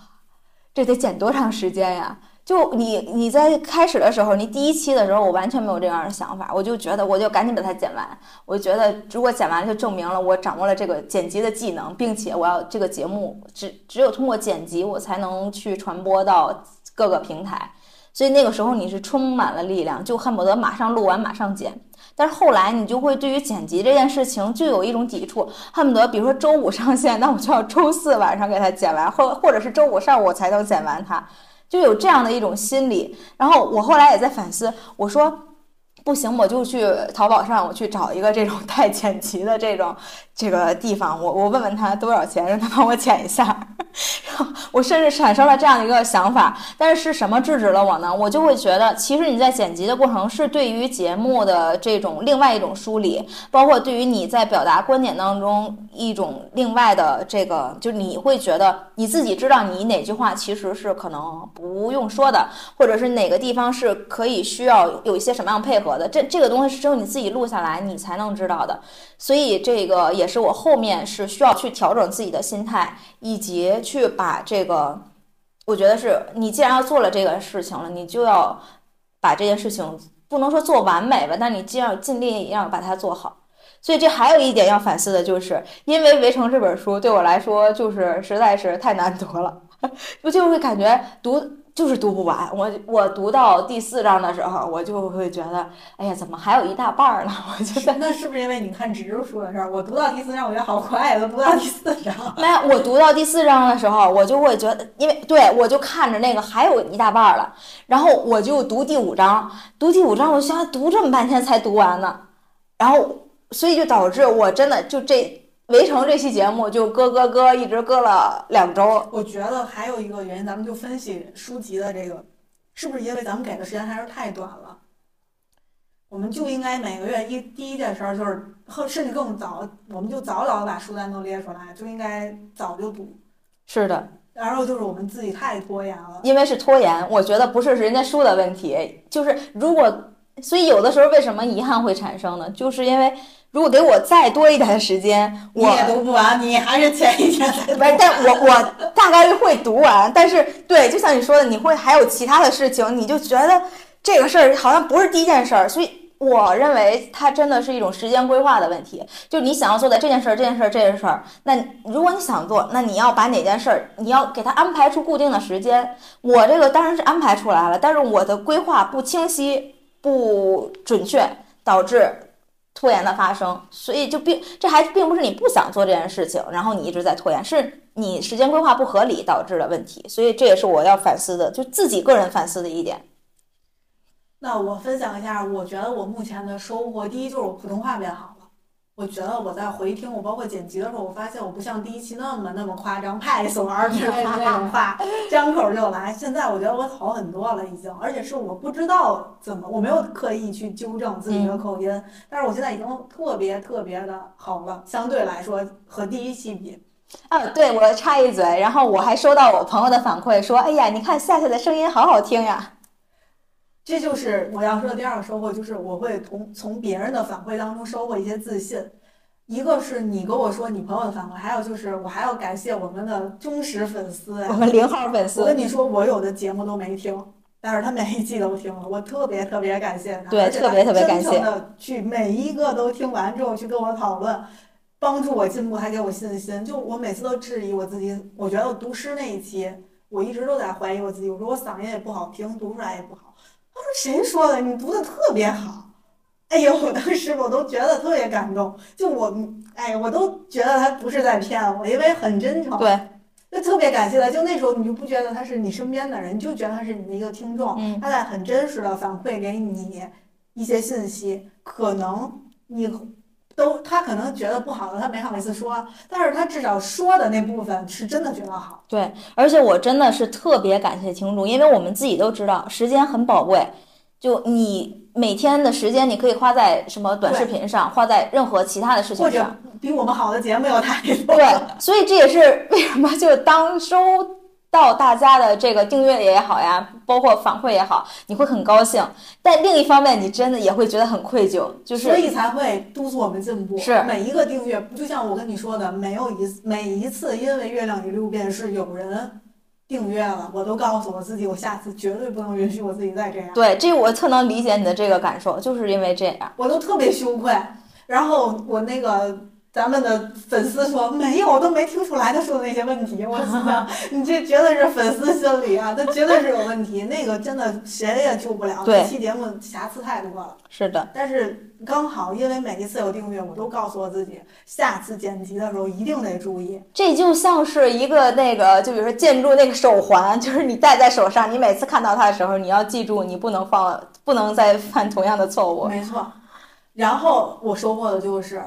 S2: 这得剪多长时间呀？就你你在开始的时候，你第一期的时候，我完全没有这样的想法，我就觉得我就赶紧把它剪完。我觉得如果剪完了，就证明了我掌握了这个剪辑的技能，并且我要这个节目只只有通过剪辑，我才能去传播到各个平台。所以那个时候你是充满了力量，就恨不得马上录完马上剪。但是后来你就会对于剪辑这件事情就有一种抵触，恨不得比如说周五上线，那我就要周四晚上给它剪完，或或者是周五上午我才能剪完它。就有这样的一种心理，然后我后来也在反思，我说。不行，我就去淘宝上，我去找一个这种 带剪辑的这种这个地方，我我问问他多少钱，让他帮我剪一下。然后我甚至产生了这样一个想法，但是是什么制止了我呢？我就会觉得，其实你在剪辑的过程是对于节目的这种另外一种梳理，包括对于你在表达观点当中一种另外的这个，就你会觉得你自己知道你哪句话其实是可能不用说的，或者是哪个地方是可以需要有一些什么样配合。我的这这个东西是只有你自己录下来，你才能知道的，所以这个也是我后面是需要去调整自己的心态，以及去把这个，我觉得是你既然要做了这个事情了，你就要把这件事情不能说做完美吧，但你既要尽力要把它做好。所以这还有一点要反思的就是，因为《围城》这本书对我来说就是实在是太难读了，我就会感觉读。就是读不完，我我读到第四章的时候，我就会觉得，哎呀，怎么还有一大半儿呢？我觉得
S1: 那是不是因为你看纸质书的事儿？我读到第四章，我觉得好快，都读到第四章。
S2: 没有，我读到第四章的时候，我就会觉得，因为对我就看着那个还有一大半儿了，然后我就读第五章，读第五章，我想读这么半天才读完呢，然后所以就导致我真的就这。围城这期节目就搁搁搁，一直搁了两周。
S1: 我觉得还有一个原因，咱们就分析书籍的这个，是不是因为咱们给的时间还是太短了？我们就应该每个月一第一件事儿就是，甚至更早，我们就早早把书单都列出来，就应该早就读。
S2: 是的。
S1: 然后就是我们自己太拖延了。
S2: 因为是拖延，我觉得不是人家书的问题，就是如果，所以有的时候为什么遗憾会产生呢？就是因为。如果给我再多一点的时间，我
S1: 也读不完。你还是前一天才读。
S2: 但我我大概率会读完。但是，对，就像你说的，你会还有其他的事情，你就觉得这个事儿好像不是第一件事儿。所以，我认为它真的是一种时间规划的问题。就你想要做的这件事儿、这件事儿、这件事儿，那如果你想做，那你要把哪件事儿，你要给它安排出固定的时间。我这个当然是安排出来了，但是我的规划不清晰、不准确，导致。拖延的发生，所以就并这还并不是你不想做这件事情，然后你一直在拖延，是你时间规划不合理导致的问题。所以这也是我要反思的，就自己个人反思的一点。
S1: 那我分享一下，我觉得我目前的收获，第一就是我普通话变好。我觉得我在回听，我包括剪辑的时候，我发现我不像第一期那么那么夸张，派死玩儿
S2: 对
S1: 那种话，张口就来。现在我觉得我好很多了，已经，而且是我不知道怎么，我没有刻意去纠正自己的口音，但是我现在已经特别特别的好了，相对来说和第一期比。
S2: 啊，对我插一嘴，然后我还收到我朋友的反馈说，哎呀，你看夏夏的声音好好听呀。
S1: 这就是我要说的第二个收获，就是我会从从别人的反馈当中收获一些自信。一个是你跟我说你朋友的反馈，还有就是我还要感谢我们的忠实粉丝。
S2: 我们零号粉丝
S1: 我，跟你说，我有的节目都没听，但是他每一季都听了，我特别特别感谢他。
S2: 对
S1: 而且他
S2: 特别特别感谢
S1: 真诚的去每一个都听完之后去跟我讨论，帮助我进步，还给我信心。就我每次都质疑我自己，我觉得我读诗那一期，我一直都在怀疑我自己，我说我嗓音也不好听，读出来也不好。他说谁说的？你读的特别好。哎呦，我当时我都觉得特别感动，就我，哎，我都觉得他不是在骗我，因为很真诚。
S2: 对，
S1: 就特别感谢他。就那时候你就不觉得他是你身边的人，你就觉得他是你的一个听众，
S2: 嗯
S1: 他在很真实的反馈给你一些信息，可能你都他可能觉得不好的，他没好意思说，但是他至少说的那部分是真的觉得好。
S2: 对，而且我真的是特别感谢听众，因为我们自己都知道时间很宝贵，就你每天的时间你可以花在什么短视频上，花在任何其他的事
S1: 或者
S2: 情上。
S1: 比我们好的节目有太多。
S2: 对，所以这也是为什么就当收到大家的这个订阅也好呀，包括反馈也好，你会很高兴。但另一方面，你真的也会觉得很愧疚，就是
S1: 所以才会督促我们进步。
S2: 是
S1: 每一个订阅，就像我跟你说的，没有一次每一次，因为月亮与六便士有人订阅了，我都告诉我自己，我下次绝对不能允许我自己再这样。
S2: 对这我特能理解你的这个感受，就是因为这样。
S1: 我都特别羞愧。然后我那个咱们的粉丝说没有，我都没听出来他说的那些问题。我心想，你这绝对是粉丝心理啊，他绝对是有问题。那个真的谁也救不了，
S2: 对
S1: 那期节目瑕疵太多了。
S2: 是的，
S1: 但是刚好，因为每一次有订阅，我都告诉我自己，下次剪辑的时候一定得注意。
S2: 这就像是一个那个，就比如说建筑那个手环，就是你戴在手上，你每次看到它的时候，你要记住，你不能放，不能再犯同样的错误。
S1: 没错。然后我收获的就是，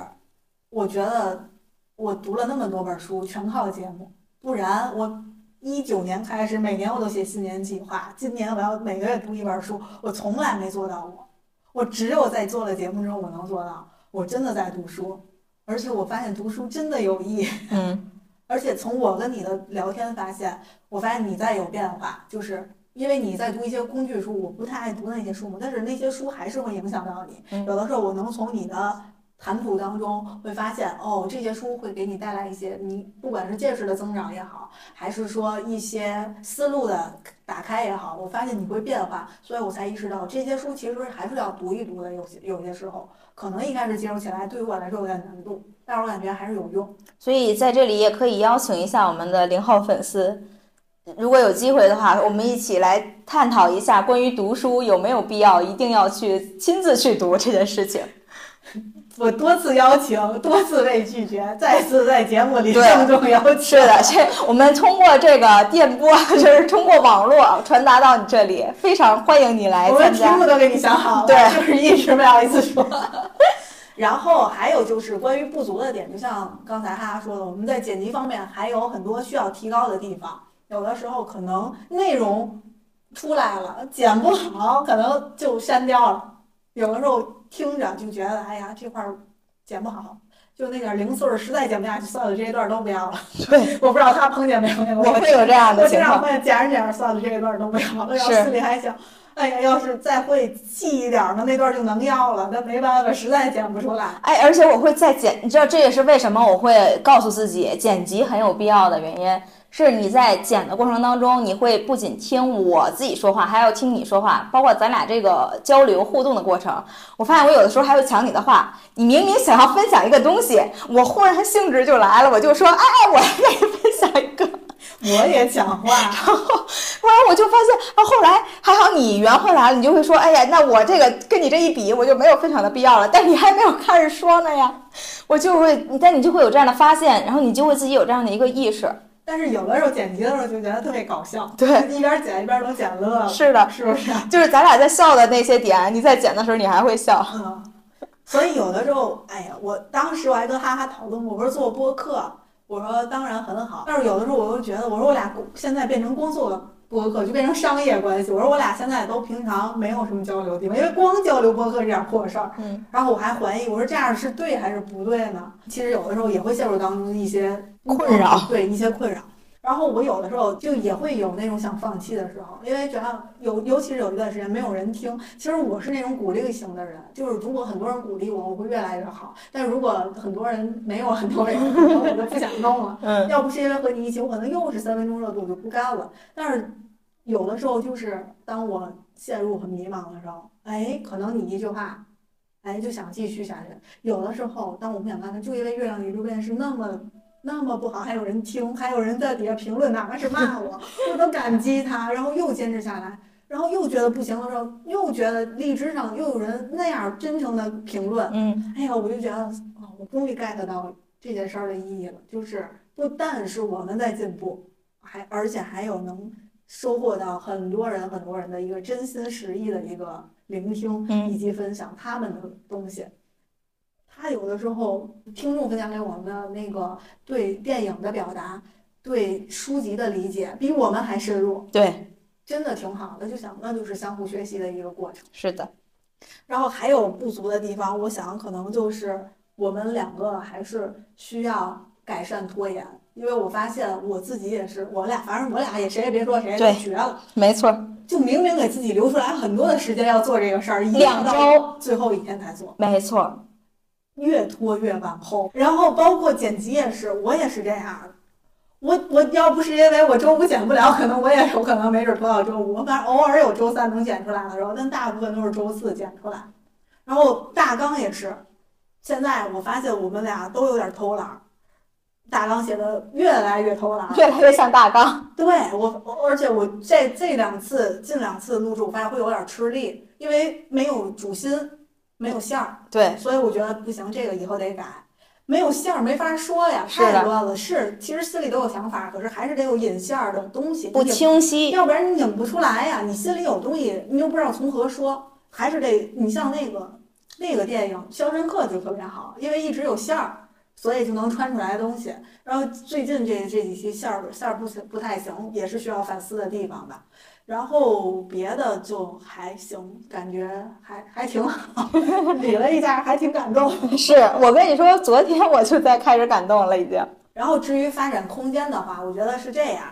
S1: 我觉得我读了那么多本书，全靠节目，不然我一九年开始每年我都写新年计划，今年我要每个月读一本书，我从来没做到过。我只有在做了节目之后，我能做到。我真的在读书，而且我发现读书真的有益。
S2: 嗯，
S1: 而且从我跟你的聊天发现，我发现你在有变化，就是因为你在读一些工具书，我不太爱读那些书嘛，但是那些书还是会影响到你。
S2: 嗯
S1: 有的时候我能从你的谈吐当中会发现，哦，这些书会给你带来一些你不管是见识的增长也好，还是说一些思路的打开也好，我发现你会变化，所以我才意识到这些书其实还是要读一读的。有些有些时候，可能一开始接受起来对于我来说有点难度，但是我感觉还是有用。
S2: 所以在这里也可以邀请一下我们的零号粉丝，如果有机会的话，我们一起来探讨一下关于读书有没有必要一定要去亲自去读这件事情。
S1: 我多次邀请，多次被拒绝，再次在节目里郑重邀请。
S2: 是的，这我们通过这个电波，就是通过网络传达到你这里，非常欢迎你来
S1: 我们
S2: 参加。
S1: 题目都给你想好了，
S2: 对
S1: 就是一直不好意思说。然后还有就是关于不足的点，就像刚才哈哈说的，我们在剪辑方面还有很多需要提高的地方。有的时候可能内容出来了，剪不好，可能就删掉了。有的时候听着就觉得，哎呀，这块儿剪不好，就那点零碎儿，实在剪不下去，算了，这一段都不要了。
S2: 对，
S1: 我不知道他碰见没碰见过。
S2: 我会有这样的情况。
S1: 我经常会剪着剪着，算了，这一段都不要了。然后
S2: 是
S1: 心里还想，哎呀，要是再会细一点呢，那段就能要了。但没办法，实在剪不出来。
S2: 哎，而且我会再剪，你知道这也是为什么我会告诉自己剪辑很有必要的原因。是你在剪的过程当中，你会不仅听我自己说话，还要听你说话，包括咱俩这个交流互动的过程。我发现我有的时候还会抢你的话，你明明想要分享一个东西，我忽然兴致就来了，我就说，哎，我来给你分享一个。
S1: 我也讲话，
S2: 然后，后来我就发现，啊，后来还好你圆回来了，你就会说，哎呀，那我这个跟你这一比，我就没有分享的必要了。但你还没有开始说呢呀，我就会，但你就会有这样的发现，然后你就会自己有这样的一个意识。
S1: 但是有的时候剪辑的时候就觉得特别搞笑，
S2: 对，
S1: 一边剪一边能剪乐了，
S2: 是的，
S1: 是不是？
S2: 就是咱俩在笑的那些点，你在剪的时候你还会笑。
S1: 嗯，所以有的时候，哎呀，我当时我还跟哈哈讨论过，我说做播客，我说当然很好，但是有的时候我又觉得，我说我俩现在变成光做播客，就变成商业关系。我说我俩现在都平常没有什么交流的地方，因为光交流播客这点破事儿。
S2: 嗯。
S1: 然后我还怀疑，我说这样是对还是不对呢？其实有的时候也会陷入当中一些
S2: 困扰，
S1: 对一些困扰。然后我有的时候就也会有那种想放弃的时候，因为觉得有，尤其是有一段时间没有人听。其实我是那种鼓励型的人，就是如果很多人鼓励我，我会越来越好。但如果很多人没有很多人，我就不想弄了。
S2: 嗯。
S1: 要不是因为和你一起，我可能又是三分钟热度，我就不干了。但是有的时候就是当我陷入很迷茫的时候，哎，可能你一句话，哎，就想继续下去。有的时候，当我不想干了，就因为月亮与六便是那么。那么不好，还有人听，还有人在底下评论，哪怕是骂我，我都感激他，然后又坚持下来，然后又觉得不行的时候，又觉得荔枝上又有人那样真诚的评论，
S2: 嗯，
S1: 哎呀，我就觉得，哦，我终于 get 到这件事儿的意义了，就是不但是我们在进步，还而且还有能收获到很多人很多人的一个真心实意的一个聆听以及分享他们的东西。他有的时候，听众分享给我们的那个对电影的表达，对书籍的理解，比我们还深入。
S2: 对，
S1: 真的挺好的。就想，那就是相互学习的一个过程。
S2: 是的。
S1: 然后还有不足的地方，我想可能就是我们两个还是需要改善拖延，因为我发现我自己也是，我俩反正我俩也谁也别说谁，
S2: 对，
S1: 绝了。
S2: 没错。
S1: 就明明给自己留出来很多的时间要做这个事儿，
S2: 两周
S1: 最后一天才做。
S2: 没错。
S1: 越拖越往后，然后包括剪辑也是，我也是这样的。我我要不是因为我周五剪不了，可能我也有可能没准拖到周五。我反正偶尔有周三能剪出来的时候，但大部分都是周四剪出来。然后大纲也是，现在我发现我们俩都有点偷懒，大纲写的越来越偷懒，
S2: 越来越像大纲。
S1: 对我，而且我这这两次近两次录制，我发现会有点吃力，因为没有主心。没有线儿，
S2: 对，
S1: 所以我觉得不行，这个以后得改。没有线儿没法说呀，太乱了。是，其实心里都有想法，可是还是得有引线儿的东西，
S2: 不清晰，
S1: 要不然你引不出来呀。你心里有东西，你又不知道从何说，还是得你像那个那个电影《肖申克》就特别好，因为一直有线儿，所以就能穿出来的东西。然后最近这这几期馅儿馅儿不行不太行，也是需要反思的地方吧。然后别的就还行，感觉还还挺好，理了一下，还挺感动。
S2: 是我跟你说，昨天我就在开始感动了，已经。
S1: 然后至于发展空间的话，我觉得是这样，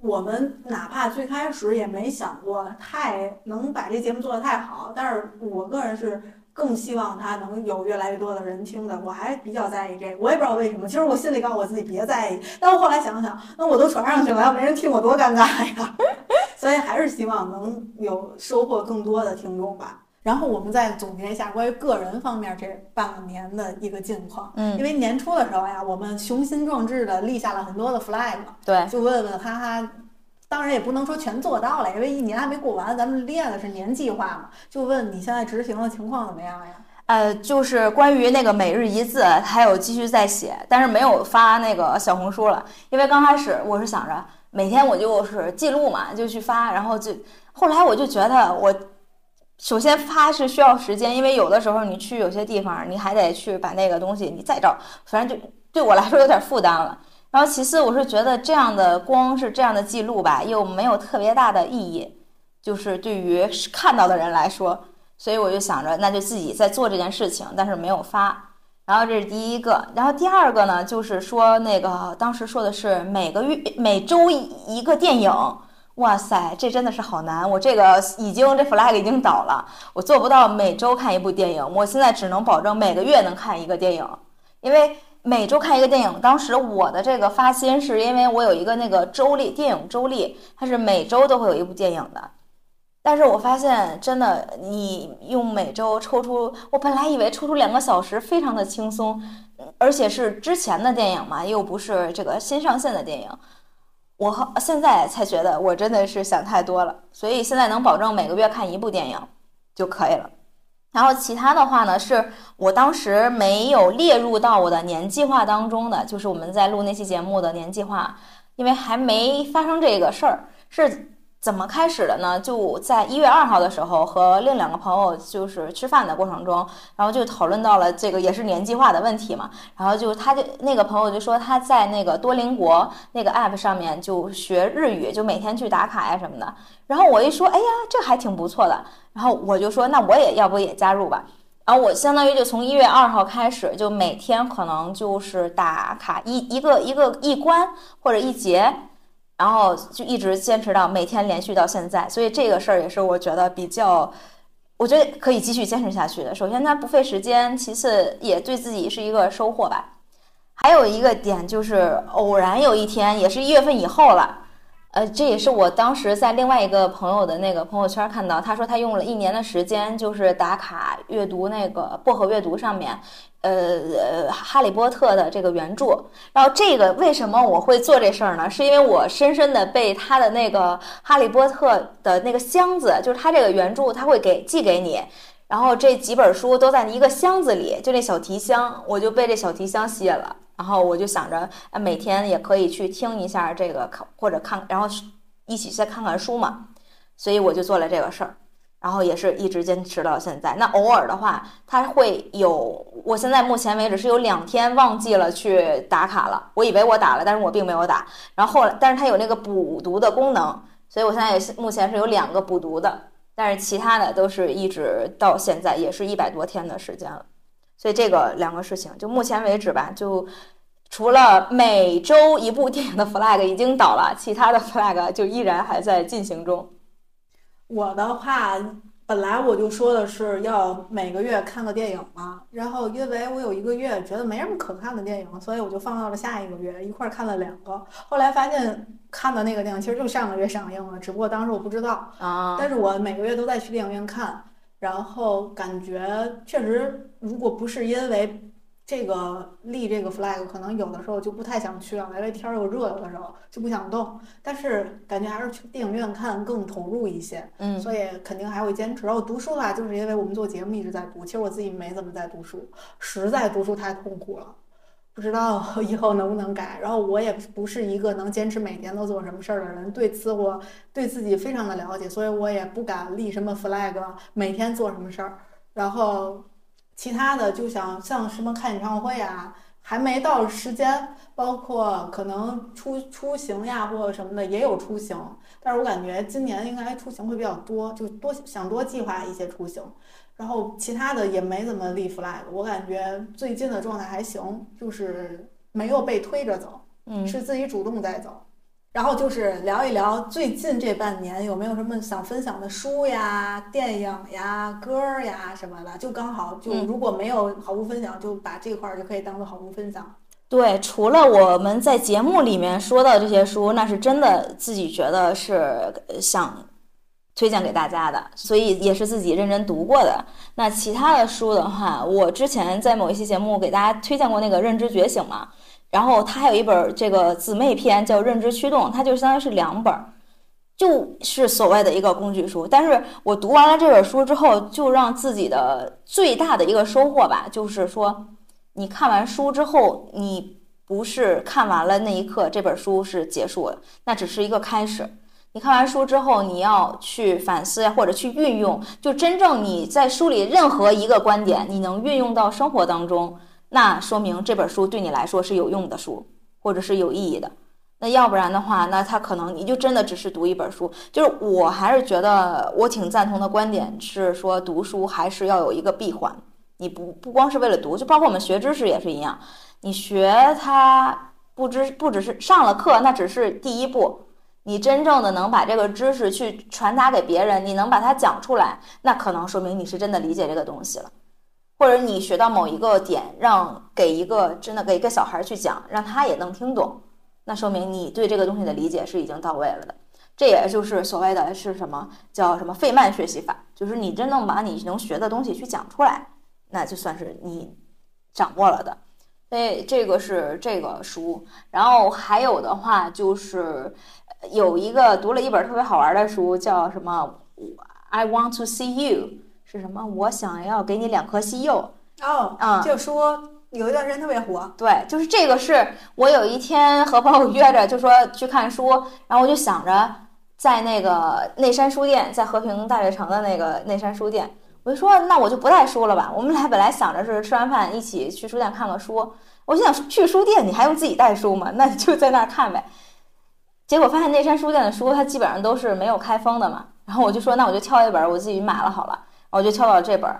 S1: 我们哪怕最开始也没想过太能把这节目做得太好，但是我个人是。更希望他能有越来越多的人听的，我还比较在意这个，我也不知道为什么。其实我心里告诉我自己别在意，但我后来想想，那我都传上去了，要没人听我多尴尬呀。所以还是希望能有收获更多的听众吧。然后我们再总结一下关于个人方面这半年的一个近况。
S2: 嗯，
S1: 因为年初的时候呀，我们雄心壮志的立下了很多的 flag。
S2: 对，
S1: 就问问哈哈。当然也不能说全做到了，因为一年还没过完，咱们列的是年计划嘛。就问你现在执行的情况怎么样呀？
S2: 呃，就是关于那个每日一字，还有继续在写，但是没有发那个小红书了，因为刚开始我是想着每天我就是记录嘛，就去发，然后就后来我就觉得我首先发是需要时间，因为有的时候你去有些地方，你还得去把那个东西你再找，反正就对我来说有点负担了。然后其次，我是觉得这样的光是这样的记录吧，又没有特别大的意义，就是对于看到的人来说，所以我就想着，那就自己在做这件事情，但是没有发。然后这是第一个，然后第二个呢，就是说那个当时说的是每个月每周一个电影，哇塞，这真的是好难，我这个已经这 flag 已经倒了，我做不到每周看一部电影，我现在只能保证每个月能看一个电影，因为。每周看一个电影，当时我的这个发心是因为我有一个那个周历，电影周历，它是每周都会有一部电影的。但是我发现真的，你用每周抽出，我本来以为抽出两个小时非常的轻松，而且是之前的电影嘛，又不是这个新上线的电影，我现在才觉得我真的是想太多了。所以现在能保证每个月看一部电影就可以了。然后其他的话呢，是我当时没有列入到我的年计划当中的，就是我们在录那期节目的年计划，因为还没发生这个事儿。是怎么开始的呢？就在一月二号的时候，和另两个朋友就是吃饭的过程中，然后就讨论到了这个也是年计划的问题嘛。然后就他就那个朋友就说他在那个多邻国那个 app 上面就学日语，就每天去打卡呀什么的。然后我一说，哎呀，这还挺不错的。然后我就说，那我也要不也加入吧。然后我相当于就从一月二号开始，就每天可能就是打卡一一个一个一关或者一节。然后就一直坚持到每天连续到现在，所以这个事儿也是我觉得比较，我觉得可以继续坚持下去的。首先它不费时间，其次也对自己是一个收获吧。还有一个点就是偶然有一天，也是一月份以后了，呃，这也是我当时在另外一个朋友的那个朋友圈看到，他说他用了一年的时间，就是打卡阅读那个薄荷阅读上面。呃，哈利波特的这个原著，然后这个为什么我会做这事儿呢？是因为我深深的被他的那个哈利波特的那个箱子，就是他这个原著，他会给寄给你，然后这几本书都在一个箱子里，就那小提箱，我就被这小提箱吸引了，然后我就想着，每天也可以去听一下这个，或者看，然后一起再看看书嘛，所以我就做了这个事儿。然后也是一直坚持到现在。那偶尔的话，它会有。我现在目前为止是有两天忘记了去打卡了。我以为我打了，但是我并没有打。然后后来，但是它有那个补读的功能，所以我现在也目前是有两个补读的。但是其他的都是一直到现在也是一百多天的时间了。所以这个两个事情，就目前为止吧，就除了每周一部电影的 flag 已经倒了，其他的 flag 就依然还在进行中。
S1: 我的话，本来我就说的是要每个月看个电影嘛，然后因为我有一个月觉得没什么可看的电影，所以我就放到了下一个月，一块儿看了两个。后来发现看的那个电影其实就上个月上映了，只不过当时我不知道
S2: 啊。
S1: 但是我每个月都在去电影院看，然后感觉确实，如果不是因为。这个立这个 flag 可能有的时候就不太想去了，因为天儿又热，有的时候就不想动。但是感觉还是去电影院看更投入一些，
S2: 嗯，
S1: 所以肯定还会坚持。然后读书的话，就是因为我们做节目一直在读，其实我自己没怎么在读书，实在读书太痛苦了，不知道 以后能不能改。然后我也不是一个能坚持每天都做什么事儿的人，对此我对自己非常的了解，所以我也不敢立什么 flag，每天做什么事儿。然后。其他的就想像什么看演唱会啊，还没到时间，包括可能出出行呀或者什么的也有出行，但是我感觉今年应该出行会比较多，就多想多计划一些出行，然后其他的也没怎么立 flag，我感觉最近的状态还行，就是没有被推着走，
S2: 嗯，
S1: 是自己主动在走。然后就是聊一聊最近这半年有没有什么想分享的书呀、电影呀、歌儿呀什么的，就刚好就如果没有好物分享，就把这块儿就可以当做好物分享。
S2: 对，除了我们在节目里面说到这些书，那是真的自己觉得是想推荐给大家的，所以也是自己认真读过的。那其他的书的话，我之前在某一期节目给大家推荐过那个《认知觉醒》嘛。然后他还有一本这个姊妹篇叫《认知驱动》，它就相当于是两本，就是所谓的一个工具书。但是我读完了这本书之后，就让自己的最大的一个收获吧，就是说，你看完书之后，你不是看完了那一刻这本书是结束了，那只是一个开始。你看完书之后，你要去反思或者去运用，就真正你在书里任何一个观点，你能运用到生活当中。那说明这本书对你来说是有用的书，或者是有意义的。那要不然的话，那他可能你就真的只是读一本书。就是我还是觉得我挺赞同的观点是说，读书还是要有一个闭环。你不不光是为了读，就包括我们学知识也是一样。你学它不知不只是上了课，那只是第一步。你真正的能把这个知识去传达给别人，你能把它讲出来，那可能说明你是真的理解这个东西了。或者你学到某一个点，让给一个真的给一个小孩去讲，让他也能听懂，那说明你对这个东西的理解是已经到位了的。这也就是所谓的是什么叫什么费曼学习法，就是你真正把你能学的东西去讲出来，那就算是你掌握了的。所以这个是这个书，然后还有的话就是有一个读了一本特别好玩的书，叫什么？I want to see you。是什么？我想要给你两颗西柚
S1: 哦，
S2: 嗯，
S1: 就说有一段时间特别火。
S2: 对，就是这个，是我有一天和朋友约着，就说去看书，然后我就想着，在那个内山书店，在和平大悦城的那个内山书店，我就说那我就不带书了吧。我们俩本来想着是吃完饭一起去书店看个书，我心想去书店你还用自己带书吗？那你就在那儿看呗。结果发现那山书店的书它基本上都是没有开封的嘛，然后我就说那我就挑一本我自己买了好了，我就挑到了这本，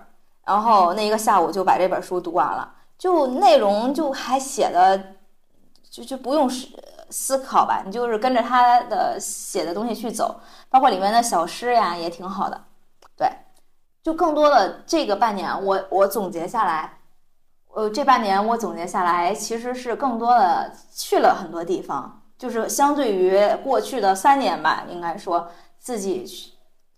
S2: 然后那一个下午就把这本书读完了，就内容就还写的就就不用思考吧，你就是跟着他的写的东西去走，包括里面的小诗呀，也挺好的。对，就更多的这个半年，我我总结下来，呃，这半年我总结下来，其实是更多的去了很多地方，就是相对于过去的三年吧，应该说自己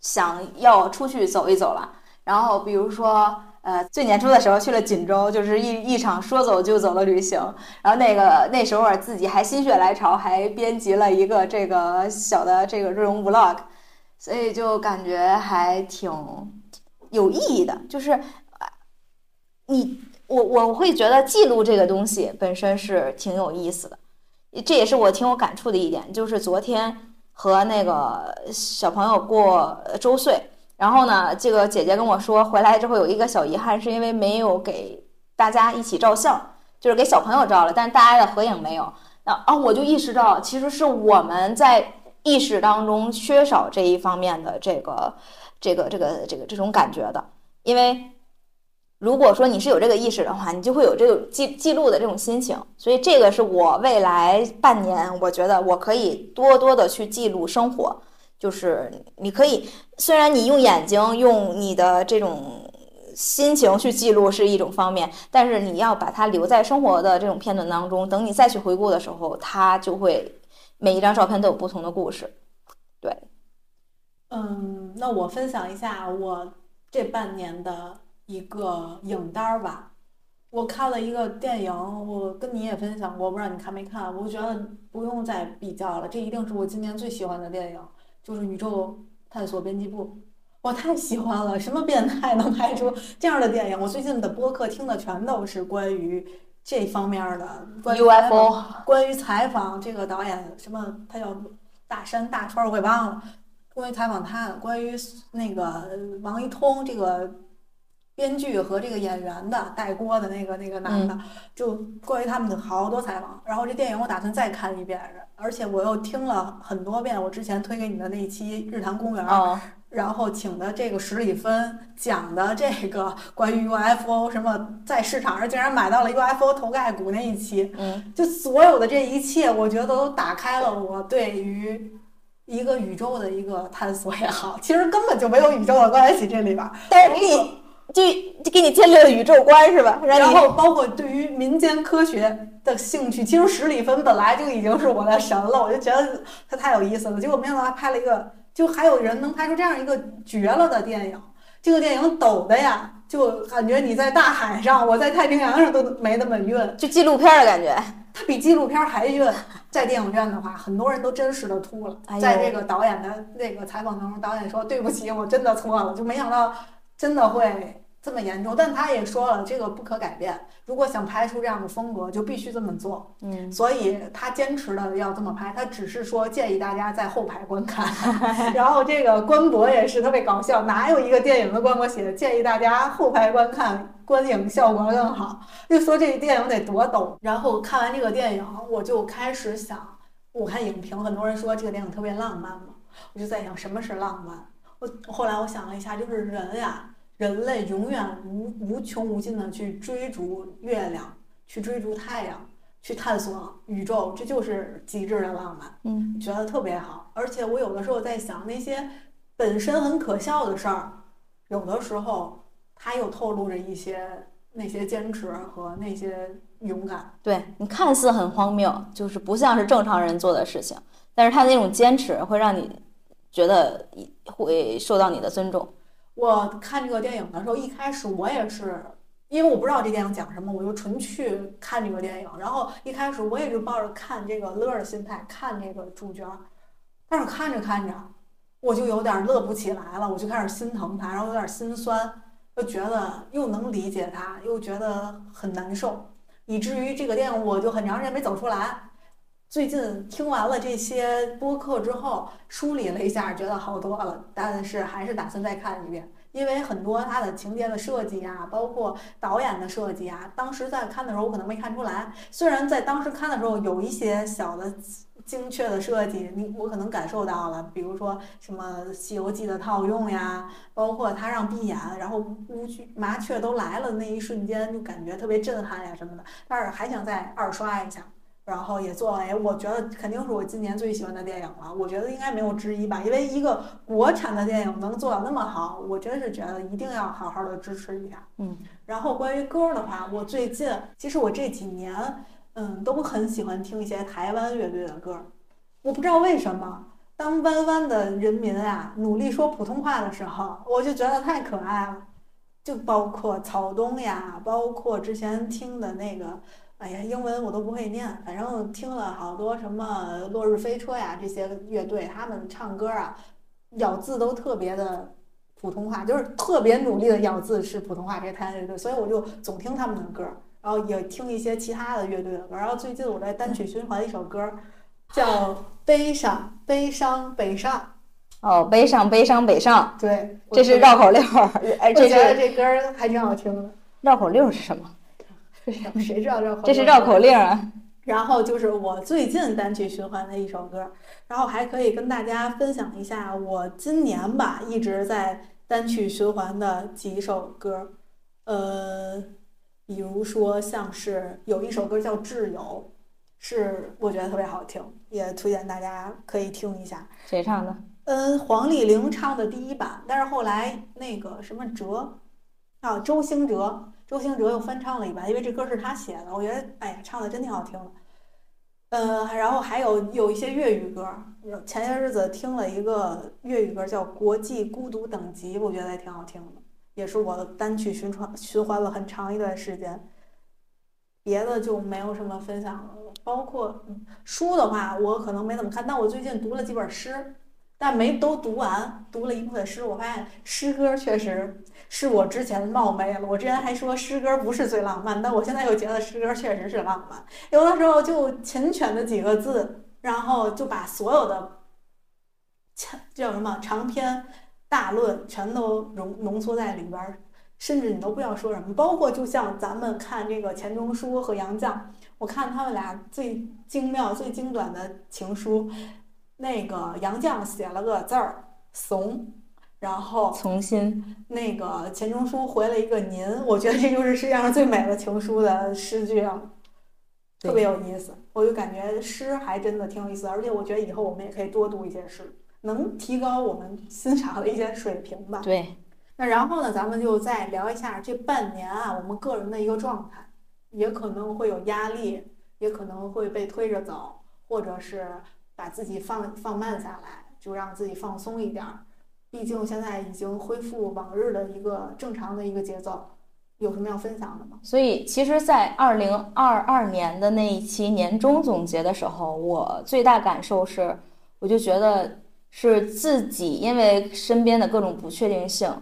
S2: 想要出去走一走了。然后比如说。呃，最年初的时候去了锦州，就是一一场说走就走的旅行。然后那个那时候自己还心血来潮，还编辑了一个这个小的这个这种 vlog，所以就感觉还挺有意义的。就是你我我会觉得记录这个东西本身是挺有意思的，这也是我挺有感触的一点。就是昨天和那个小朋友过周岁。然后呢，这个姐姐跟我说，回来之后有一个小遗憾，是因为没有给大家一起照相，就是给小朋友照了，但是大家的合影没有。那啊，我就意识到，其实是我们在意识当中缺少这一方面的这个、这个、这个、这个这种感觉的。因为如果说你是有这个意识的话，你就会有这个记记录的这种心情。所以这个是我未来半年，我觉得我可以多多的去记录生活。就是你可以，虽然你用眼睛、用你的这种心情去记录是一种方面，但是你要把它留在生活的这种片段当中，等你再去回顾的时候，它就会每一张照片都有不同的故事。对，
S1: 嗯，那我分享一下我这半年的一个影单儿吧。我看了一个电影，我跟你也分享过，不知道你看没看？我觉得不用再比较了，这一定是我今年最喜欢的电影。就是宇宙探索编辑部，我太喜欢了！什么变态能拍出这样的电影？我最近的播客听的全都是关于这方面的，关于
S2: UFO，
S1: 关于采访这个导演，什么他叫大山大川，我给忘了。关于采访他，关于那个王一通这个编剧和这个演员的带锅的那个那个男的，就关于他们的好多采访。然后这电影我打算再看一遍。而且我又听了很多遍我之前推给你的那一期《日坛公园》，然后请的这个史里芬讲的这个关于 UFO 什么在市场上竟然买到了 UFO 头盖骨那一期，
S2: 嗯，
S1: 就所有的这一切，我觉得都打开了我对于一个宇宙的一个探索也好，其实根本就没有宇宙的关系这里边，
S2: 但是你。就就给你建立了宇宙观是吧？
S1: 然后包括对于民间科学的兴趣，其实史里芬本来就已经是我的神了，我就觉得他太有意思了。结果没想到他拍了一个，就还有人能拍出这样一个绝了的电影。这个电影抖的呀，就感觉你在大海上，我在太平洋上都没那么晕，
S2: 就纪录片的感觉。
S1: 它比纪录片还晕。在电影院的话，很多人都真实的吐了。在这个导演的那个采访当中，导演说：“对不起，我真的错了。”就没想到真的会。这么严重，但他也说了，这个不可改变。如果想拍出这样的风格，就必须这么做。
S2: 嗯，
S1: 所以他坚持的要这么拍。他只是说建议大家在后排观看。然后这个官博也是特别搞笑，哪有一个电影的官博写的建议大家后排观看，观影效果更好？就说这电影得多抖。然后看完这个电影，我就开始想，我看影评，很多人说这个电影特别浪漫嘛，我就在想什么是浪漫。我后来我想了一下，就是人呀。人类永远无无穷无尽的去追逐月亮，去追逐太阳，去探索宇宙，这就是极致的浪漫。
S2: 嗯，
S1: 觉得特别好。而且我有的时候在想，那些本身很可笑的事儿，有的时候它又透露着一些那些坚持和那些勇敢。
S2: 对你看似很荒谬，就是不像是正常人做的事情，但是他那种坚持会让你觉得会受到你的尊重。
S1: 我看这个电影的时候，一开始我也是，因为我不知道这电影讲什么，我就纯去看这个电影。然后一开始我也是抱着看这个乐的心态看这个主角，但是看着看着，我就有点乐不起来了，我就开始心疼他，然后有点心酸，就觉得又能理解他，又觉得很难受，以至于这个电影我就很长时间没走出来。最近听完了这些播客之后，梳理了一下，觉得好多了，但是还是打算再看一遍。因为很多它的情节的设计啊，包括导演的设计啊，当时在看的时候我可能没看出来。虽然在当时看的时候有一些小的精确的设计，你我可能感受到了，比如说什么《西游记》的套用呀，包括他让闭眼，然后乌鹊麻雀都来了那一瞬间，就感觉特别震撼呀什么的。但是还想再二刷一下。然后也作为我觉得肯定是我今年最喜欢的电影了，我觉得应该没有之一吧。因为一个国产的电影能做到那么好，我真是觉得一定要好好的支持一下。
S2: 嗯，
S1: 然后关于歌的话，我最近其实我这几年嗯都很喜欢听一些台湾乐队的歌，我不知道为什么，当弯弯的人民啊努力说普通话的时候，我就觉得太可爱了，就包括草东呀，包括之前听的那个。哎呀，英文我都不会念，反正听了好多什么落日飞车呀这些乐队，他们唱歌啊，咬字都特别的普通话，就是特别努力的咬字是普通话。这些台湾乐队，所以我就总听他们的歌，然后也听一些其他的乐队的歌。然后最近我在单曲循环一首歌，叫《悲伤悲伤北上》。
S2: 哦，悲伤悲伤北上。
S1: 对，
S2: 这是绕口令。哎，这
S1: 是这歌还挺好听的。
S2: 绕口令是什么？
S1: 谁知道绕口？
S2: 这是绕口令啊。
S1: 然后就是我最近单曲循环的一首歌，然后还可以跟大家分享一下我今年吧一直在单曲循环的几首歌，呃，比如说像是有一首歌叫《挚友》，是我觉得特别好听，也推荐大家可以听一下。
S2: 谁唱的？
S1: 嗯，黄丽玲唱的第一版，但是后来那个什么哲啊，周兴哲。周兴哲又翻唱了一版，因为这歌是他写的，我觉得哎呀，唱的真挺好听的。呃，然后还有有一些粤语歌，前些日子听了一个粤语歌叫《国际孤独等级》，我觉得也挺好听的，也是我单曲循环循环了很长一段时间。别的就没有什么分享了，包括书的话，我可能没怎么看，但我最近读了几本诗。但没都读完，读了一部分诗，我发现诗歌确实是我之前冒昧了。我之前还说诗歌不是最浪漫，但我现在又觉得诗歌确实是浪漫。有的时候就缱绻的几个字，然后就把所有的长叫什么长篇大论全都浓浓缩在里边儿，甚至你都不知道说什么。包括就像咱们看这个钱钟书和杨绛，我看他们俩最精妙、最精短的情书。那个杨绛写了个字儿“怂”，然后
S2: 从新。
S1: 那个钱钟书回了一个“您”，我觉得这就是世界上最美的情书的诗句啊，特别有意思。我就感觉诗还真的挺有意思，而且我觉得以后我们也可以多读一些诗，能提高我们欣赏的一些水平吧。
S2: 对。
S1: 那然后呢，咱们就再聊一下这半年啊，我们个人的一个状态，也可能会有压力，也可能会被推着走，或者是。把自己放放慢下来，就让自己放松一点儿。毕竟现在已经恢复往日的一个正常的一个节奏。有什么要分享的吗？
S2: 所以，其实，在二零二二年的那一期年终总结的时候，我最大感受是，我就觉得是自己因为身边的各种不确定性，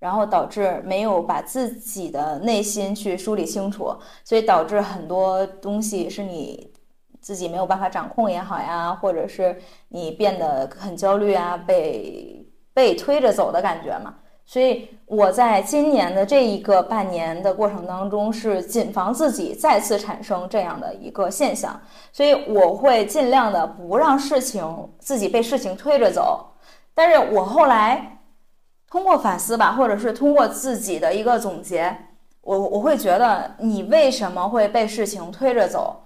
S2: 然后导致没有把自己的内心去梳理清楚，所以导致很多东西是你。自己没有办法掌控也好呀，或者是你变得很焦虑啊，被被推着走的感觉嘛。所以我在今年的这一个半年的过程当中，是谨防自己再次产生这样的一个现象。所以我会尽量的不让事情自己被事情推着走。但是我后来通过反思吧，或者是通过自己的一个总结，我我会觉得你为什么会被事情推着走？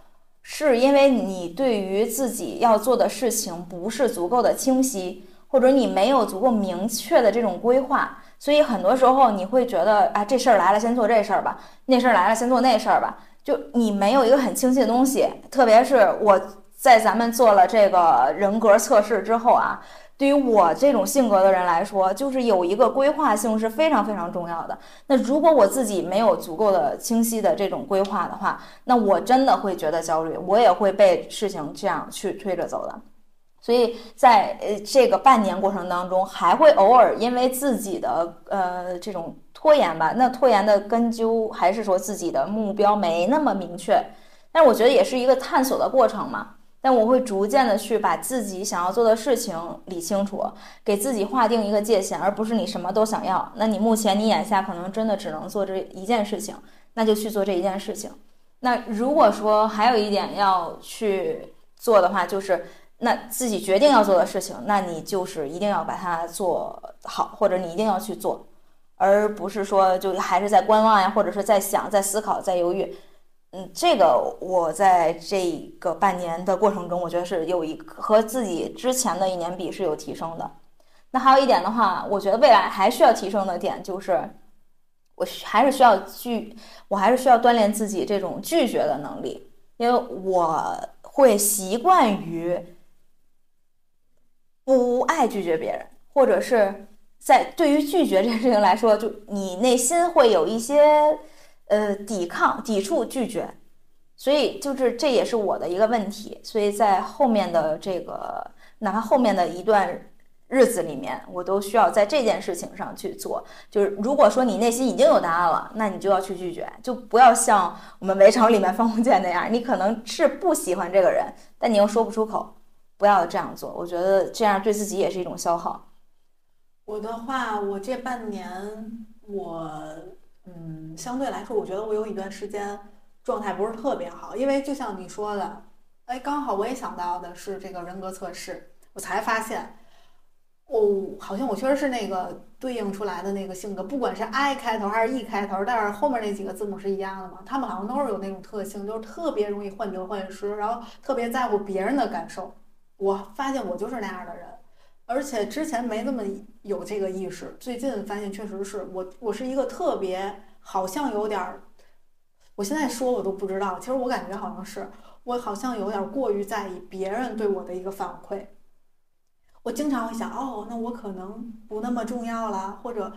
S2: 是因为你对于自己要做的事情不是足够的清晰，或者你没有足够明确的这种规划，所以很多时候你会觉得啊，这事儿来了先做这事儿吧，那事儿来了先做那事儿吧，就你没有一个很清晰的东西。特别是我在咱们做了这个人格测试之后啊。对于我这种性格的人来说，就是有一个规划性是非常非常重要的。那如果我自己没有足够的清晰的这种规划的话，那我真的会觉得焦虑，我也会被事情这样去推着走的。所以在呃这个半年过程当中，还会偶尔因为自己的呃这种拖延吧，那拖延的根究还是说自己的目标没那么明确，但我觉得也是一个探索的过程嘛。但我会逐渐的去把自己想要做的事情理清楚，给自己划定一个界限，而不是你什么都想要。那你目前你眼下可能真的只能做这一件事情，那就去做这一件事情。那如果说还有一点要去做的话，就是那自己决定要做的事情，那你就是一定要把它做好，或者你一定要去做，而不是说就还是在观望呀，或者是在想、在思考、在犹豫。嗯，这个我在这个半年的过程中，我觉得是有一和自己之前的一年比是有提升的。那还有一点的话，我觉得未来还需要提升的点就是，我还是需要拒，我还是需要锻炼自己这种拒绝的能力，因为我会习惯于不爱拒绝别人，或者是在对于拒绝这件事情来说，就你内心会有一些。呃，抵抗、抵触、拒绝，所以就是这也是我的一个问题。所以在后面的这个，哪怕后面的一段日子里面，我都需要在这件事情上去做。就是如果说你内心已经有答案了，那你就要去拒绝，就不要像我们围城里面方鸿渐那样，你可能是不喜欢这个人，但你又说不出口，不要这样做。我觉得这样对自己也是一种消耗。
S1: 我的话，我这半年我。嗯，相对来说，我觉得我有一段时间状态不是特别好，因为就像你说的，哎，刚好我也想到的是这个人格测试，我才发现，哦，好像我确实是那个对应出来的那个性格，不管是 I 开头还是 E 开头，但是后面那几个字母是一样的嘛，他们好像都是有那种特性，就是特别容易患得患失，然后特别在乎别人的感受。我发现我就是那样的人。而且之前没那么有这个意识，最近发现确实是我，我是一个特别好像有点儿，我现在说我都不知道，其实我感觉好像是我好像有点过于在意别人对我的一个反馈，我经常会想，哦，那我可能不那么重要了，或者。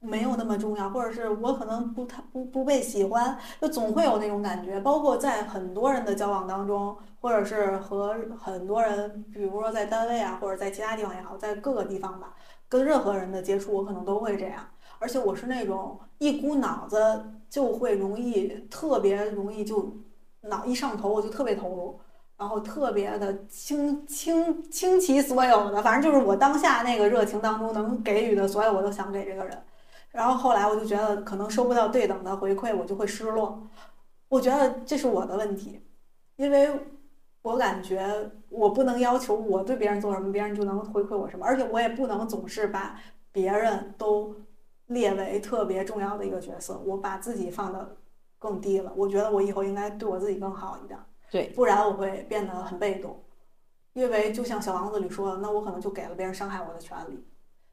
S1: 没有那么重要，或者是我可能不太不不被喜欢，就总会有那种感觉。包括在很多人的交往当中，或者是和很多人，比如说在单位啊，或者在其他地方也好，在各个地方吧，跟任何人的接触，我可能都会这样。而且我是那种一股脑子就会容易特别容易就脑一上头我就特别投入，然后特别的倾倾倾其所有的，反正就是我当下那个热情当中能给予的所有，我都想给这个人。然后后来我就觉得可能收不到对等的回馈，我就会失落。我觉得这是我的问题，因为我感觉我不能要求我对别人做什么，别人就能回馈我什么，而且我也不能总是把别人都列为特别重要的一个角色，我把自己放的更低了。我觉得我以后应该对我自己更好一点，
S2: 对，
S1: 不然我会变得很被动。因为就像小王子里说的，那我可能就给了别人伤害我的权利。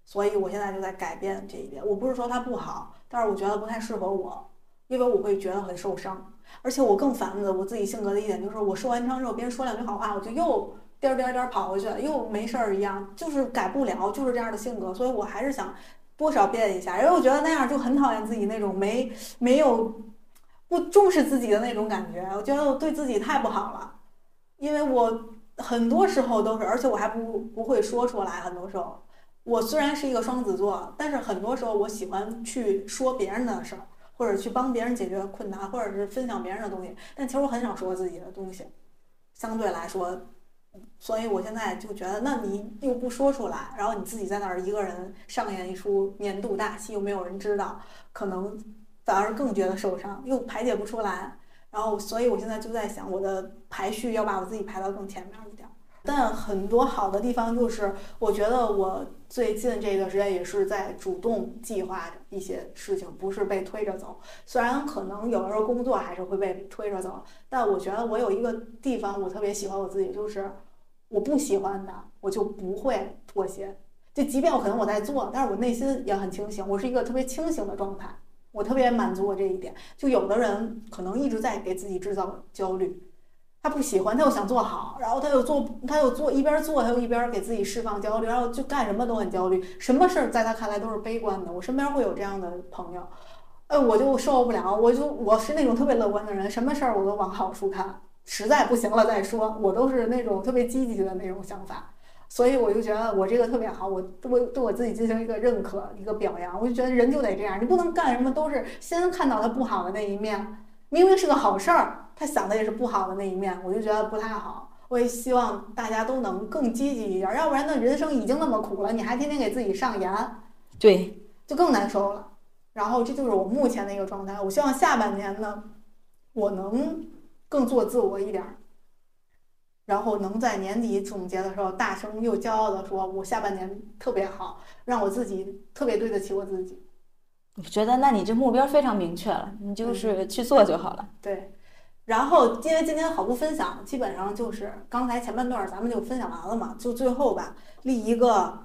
S1: 所以我现在就在改变这一点。我不是说它不好，但是我觉得不太适合我，因为我会觉得很受伤。而且我更烦的，我自己性格的一点就是，我受完伤之后，别人说两句好话，我就又颠颠颠跑回去，又没事儿一样，就是改不了，就是这样的性格。所以我还是想多少变一下，因为我觉得那样就很讨厌自己那种没没有不重视自己的那种感觉。我觉得我对自己太不好了，因为我很多时候都是，而且我还不不会说出来，很多时候。我虽然是一个双子座，但是很多时候我喜欢去说别人的事儿，或者去帮别人解决困难，或者是分享别人的东西。但其实我很少说自己的东西，相对来说，所以我现在就觉得，那你又不说出来，然后你自己在那儿一个人上演一出年度大戏，又没有人知道，可能反而更觉得受伤，又排解不出来。然后，所以我现在就在想，我的排序要把我自己排到更前面。但很多好的地方就是，我觉得我最近这段时间也是在主动计划一些事情，不是被推着走。虽然可能有的时候工作还是会被推着走，但我觉得我有一个地方我特别喜欢我自己，就是我不喜欢的我就不会妥协。就即便我可能我在做，但是我内心也很清醒，我是一个特别清醒的状态，我特别满足我这一点。就有的人可能一直在给自己制造焦虑。他不喜欢，他又想做好，然后他又做，他又做，一边做他又一边给自己释放焦虑，然后就干什么都很焦虑，什么事儿在他看来都是悲观的。我身边会有这样的朋友，哎，我就受不了，我就我是那种特别乐观的人，什么事儿我都往好处看，实在不行了再说，我都是那种特别积极的那种想法，所以我就觉得我这个特别好，我我对我自己进行一个认可，一个表扬，我就觉得人就得这样，你不能干什么都是先看到他不好的那一面。明明是个好事儿，他想的也是不好的那一面，我就觉得不太好。我也希望大家都能更积极一点，要不然呢，人生已经那么苦了，你还天天给自己上盐，
S2: 对，
S1: 就更难受了。然后这就是我目前的一个状态。我希望下半年呢，我能更做自我一点儿，然后能在年底总结的时候大声又骄傲的说，我下半年特别好，让我自己特别对得起我自己。
S2: 我觉得那你这目标非常明确了，你就是去做就好了。
S1: 对，然后因为今天好不分享，基本上就是刚才前半段咱们就分享完了嘛，就最后吧立一个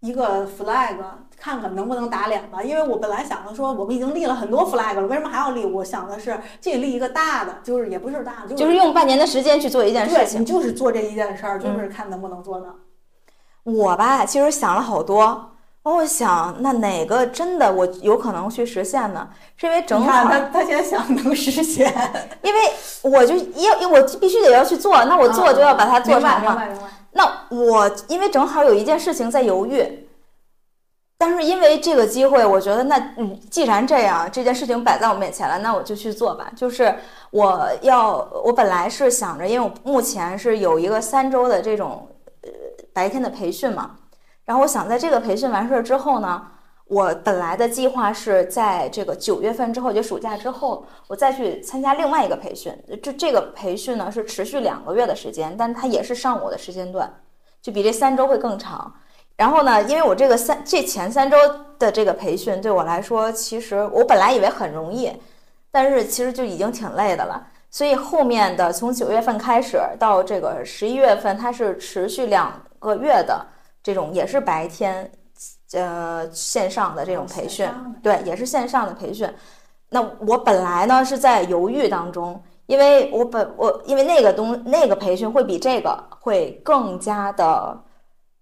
S1: 一个 flag，看看能不能打脸吧。因为我本来想的说我们已经立了很多 flag 了，为什么还要立？我想的是这立一个大的，就是也不是大的，就
S2: 就是用半年的时间去做一件事
S1: 对，
S2: 情
S1: 你。就是做这一件事儿，就是看能不能做到。
S2: 我吧，其实想了好多。我想，那哪个真的我有可能去实现呢？是因为正好，
S1: 他他现在想能实现，
S2: 因为我就要，我必须得要去做，那我做就要把它做成嘛。
S1: 明白明白。
S2: 那我因为正好有一件事情在犹豫，但是因为这个机会，我觉得那嗯，既然这样，这件事情摆在我面前了，那我就去做吧。就是我要，我本来是想着，因为我目前是有一个三周的这种呃白天的培训嘛，然后我想在这个培训完事儿之后呢。我本来的计划是在这个九月份之后，就暑假之后，我再去参加另外一个培训。这这个培训呢是持续两个月的时间，但它也是上午的时间段，就比这三周会更长。然后呢，因为我这个三这前三周的这个培训对我来说，其实我本来以为很容易，但是其实就已经挺累的了。所以后面的从九月份开始到这个十一月份，它是持续两个月的这种，也是白天。呃，线上的这种培训，对，也是线上的培训。那我本来呢是在犹豫当中，因为我本我因为那个东那个培训会比这个会更加的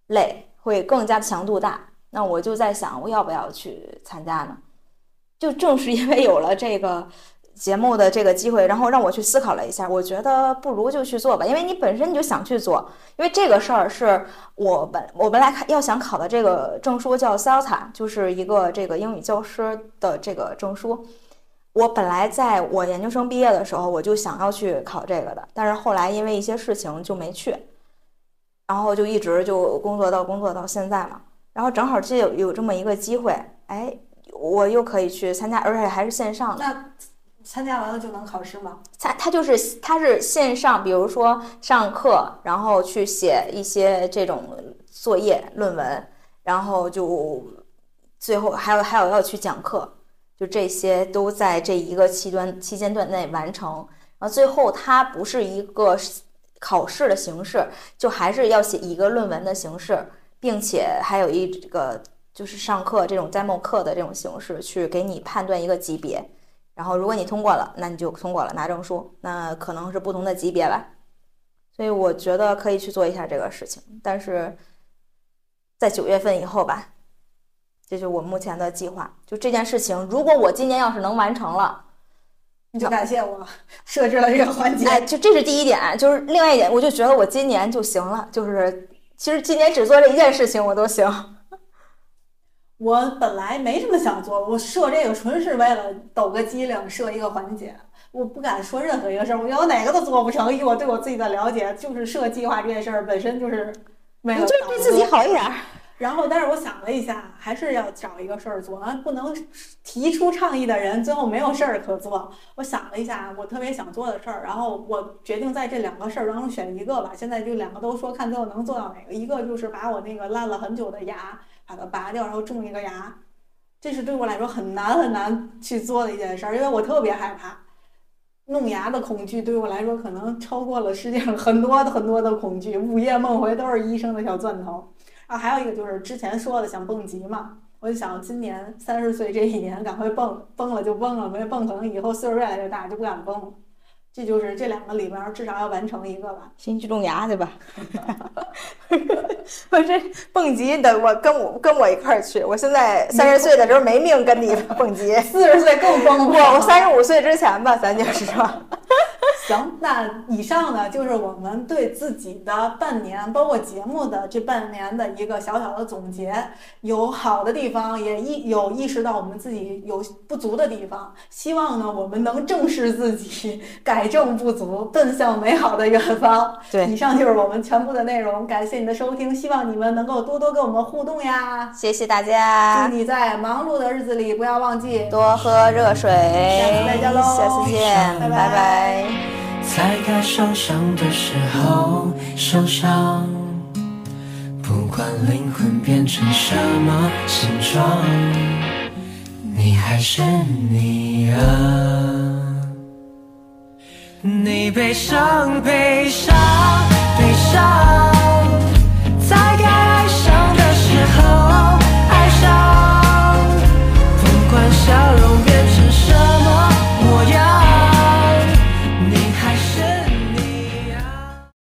S2: 累，会更加强度大。那我就在想，我要不要去参加呢？就正是因为有了这个节目的这个机会，然后让我去思考了一下，我觉得不如就去做吧，因为你本身你就想去做，因为这个事儿是我本我本来要想考的这个证书叫 CELTA，就是一个这个英语教师的这个证书。我本来在我研究生毕业的时候，我就想要去考这个的，但是后来因为一些事情就没去，然后就一直就工作到工作到现在嘛。然后正好这有有这么一个机会，哎，我又可以去参加，而且还是线上的。
S1: 参加完了就能考试吗？
S2: 它它就是它是线上，比如说上课，然后去写一些这种作业论文，然后就最后还有还有要去讲课，就这些都在这一个期端期间段内完成。然后最后它不是一个考试的形式，就还是要写一个论文的形式，并且还有一个就是上课这种 demo 课的这种形式去给你判断一个级别。然后，如果你通过了，那你就通过了，拿证书。那可能是不同的级别吧，所以我觉得可以去做一下这个事情。但是在九月份以后吧，这就是我目前的计划。就这件事情，如果我今年要是能完成了，
S1: 你就感谢我设置了这个环节。
S2: 哎，就这是第一点。就是另外一点，我就觉得我今年就行了。就是其实今年只做这一件事情，我都行。
S1: 我本来没什么想做，我设这个纯是为了抖个机灵，设一个环节。我不敢说任何一个事儿，我觉得我哪个都做不成。以我对我自己的了解，就是设计划这件事儿本身就是为了
S2: 就是对自己好一点儿。
S1: 然后，但是我想了一下，还是要找一个事儿做啊，不能提出倡议的人最后没有事儿可做。我想了一下，我特别想做的事儿，然后我决定在这两个事儿当中选一个吧。现在就两个都说，看最后能做到哪个。一个就是把我那个烂了很久的牙把它拔掉，然后种一个牙，这是对我来说很难很难去做的一件事儿，因为我特别害怕。弄牙的恐惧对我来说，可能超过了世界上很多很多的恐惧，午夜梦回都是医生的小钻头。啊，还有一个就是之前说的想蹦极嘛，我就想今年三十岁这一年赶快蹦，蹦了就蹦了，没蹦可能以后岁数越来越大就不敢蹦。这就是这两个里边至少要完成一个吧。
S2: 先去种牙去吧。我这蹦极的，我跟我跟我一块儿去。我现在三十岁的时候没命跟你蹦极，
S1: 四十岁更蹦不
S2: 不，我三十五岁之前吧，咱就是说。
S1: 行，那以上呢就是我们对自己的半年，包括节目的这半年的一个小小的总结。有好的地方，也意有意识到我们自己有不足的地方。希望呢，我们能正视自己，改正不足，奔向美好的远方。
S2: 对
S1: 以上就是我们全部的内容。感谢你的收听，希望你们能够多多跟我们互动呀。
S2: 谢谢大家
S1: 祝
S2: 家，
S1: 你在忙碌的日子里不要忘记。
S2: 多喝热水，
S1: 下次再见喽
S2: 下次见，
S1: 拜拜
S2: 拜拜
S3: 在该受伤的时候受伤，不管灵魂变成什么形状，你还是你啊。你悲伤，悲伤。悲伤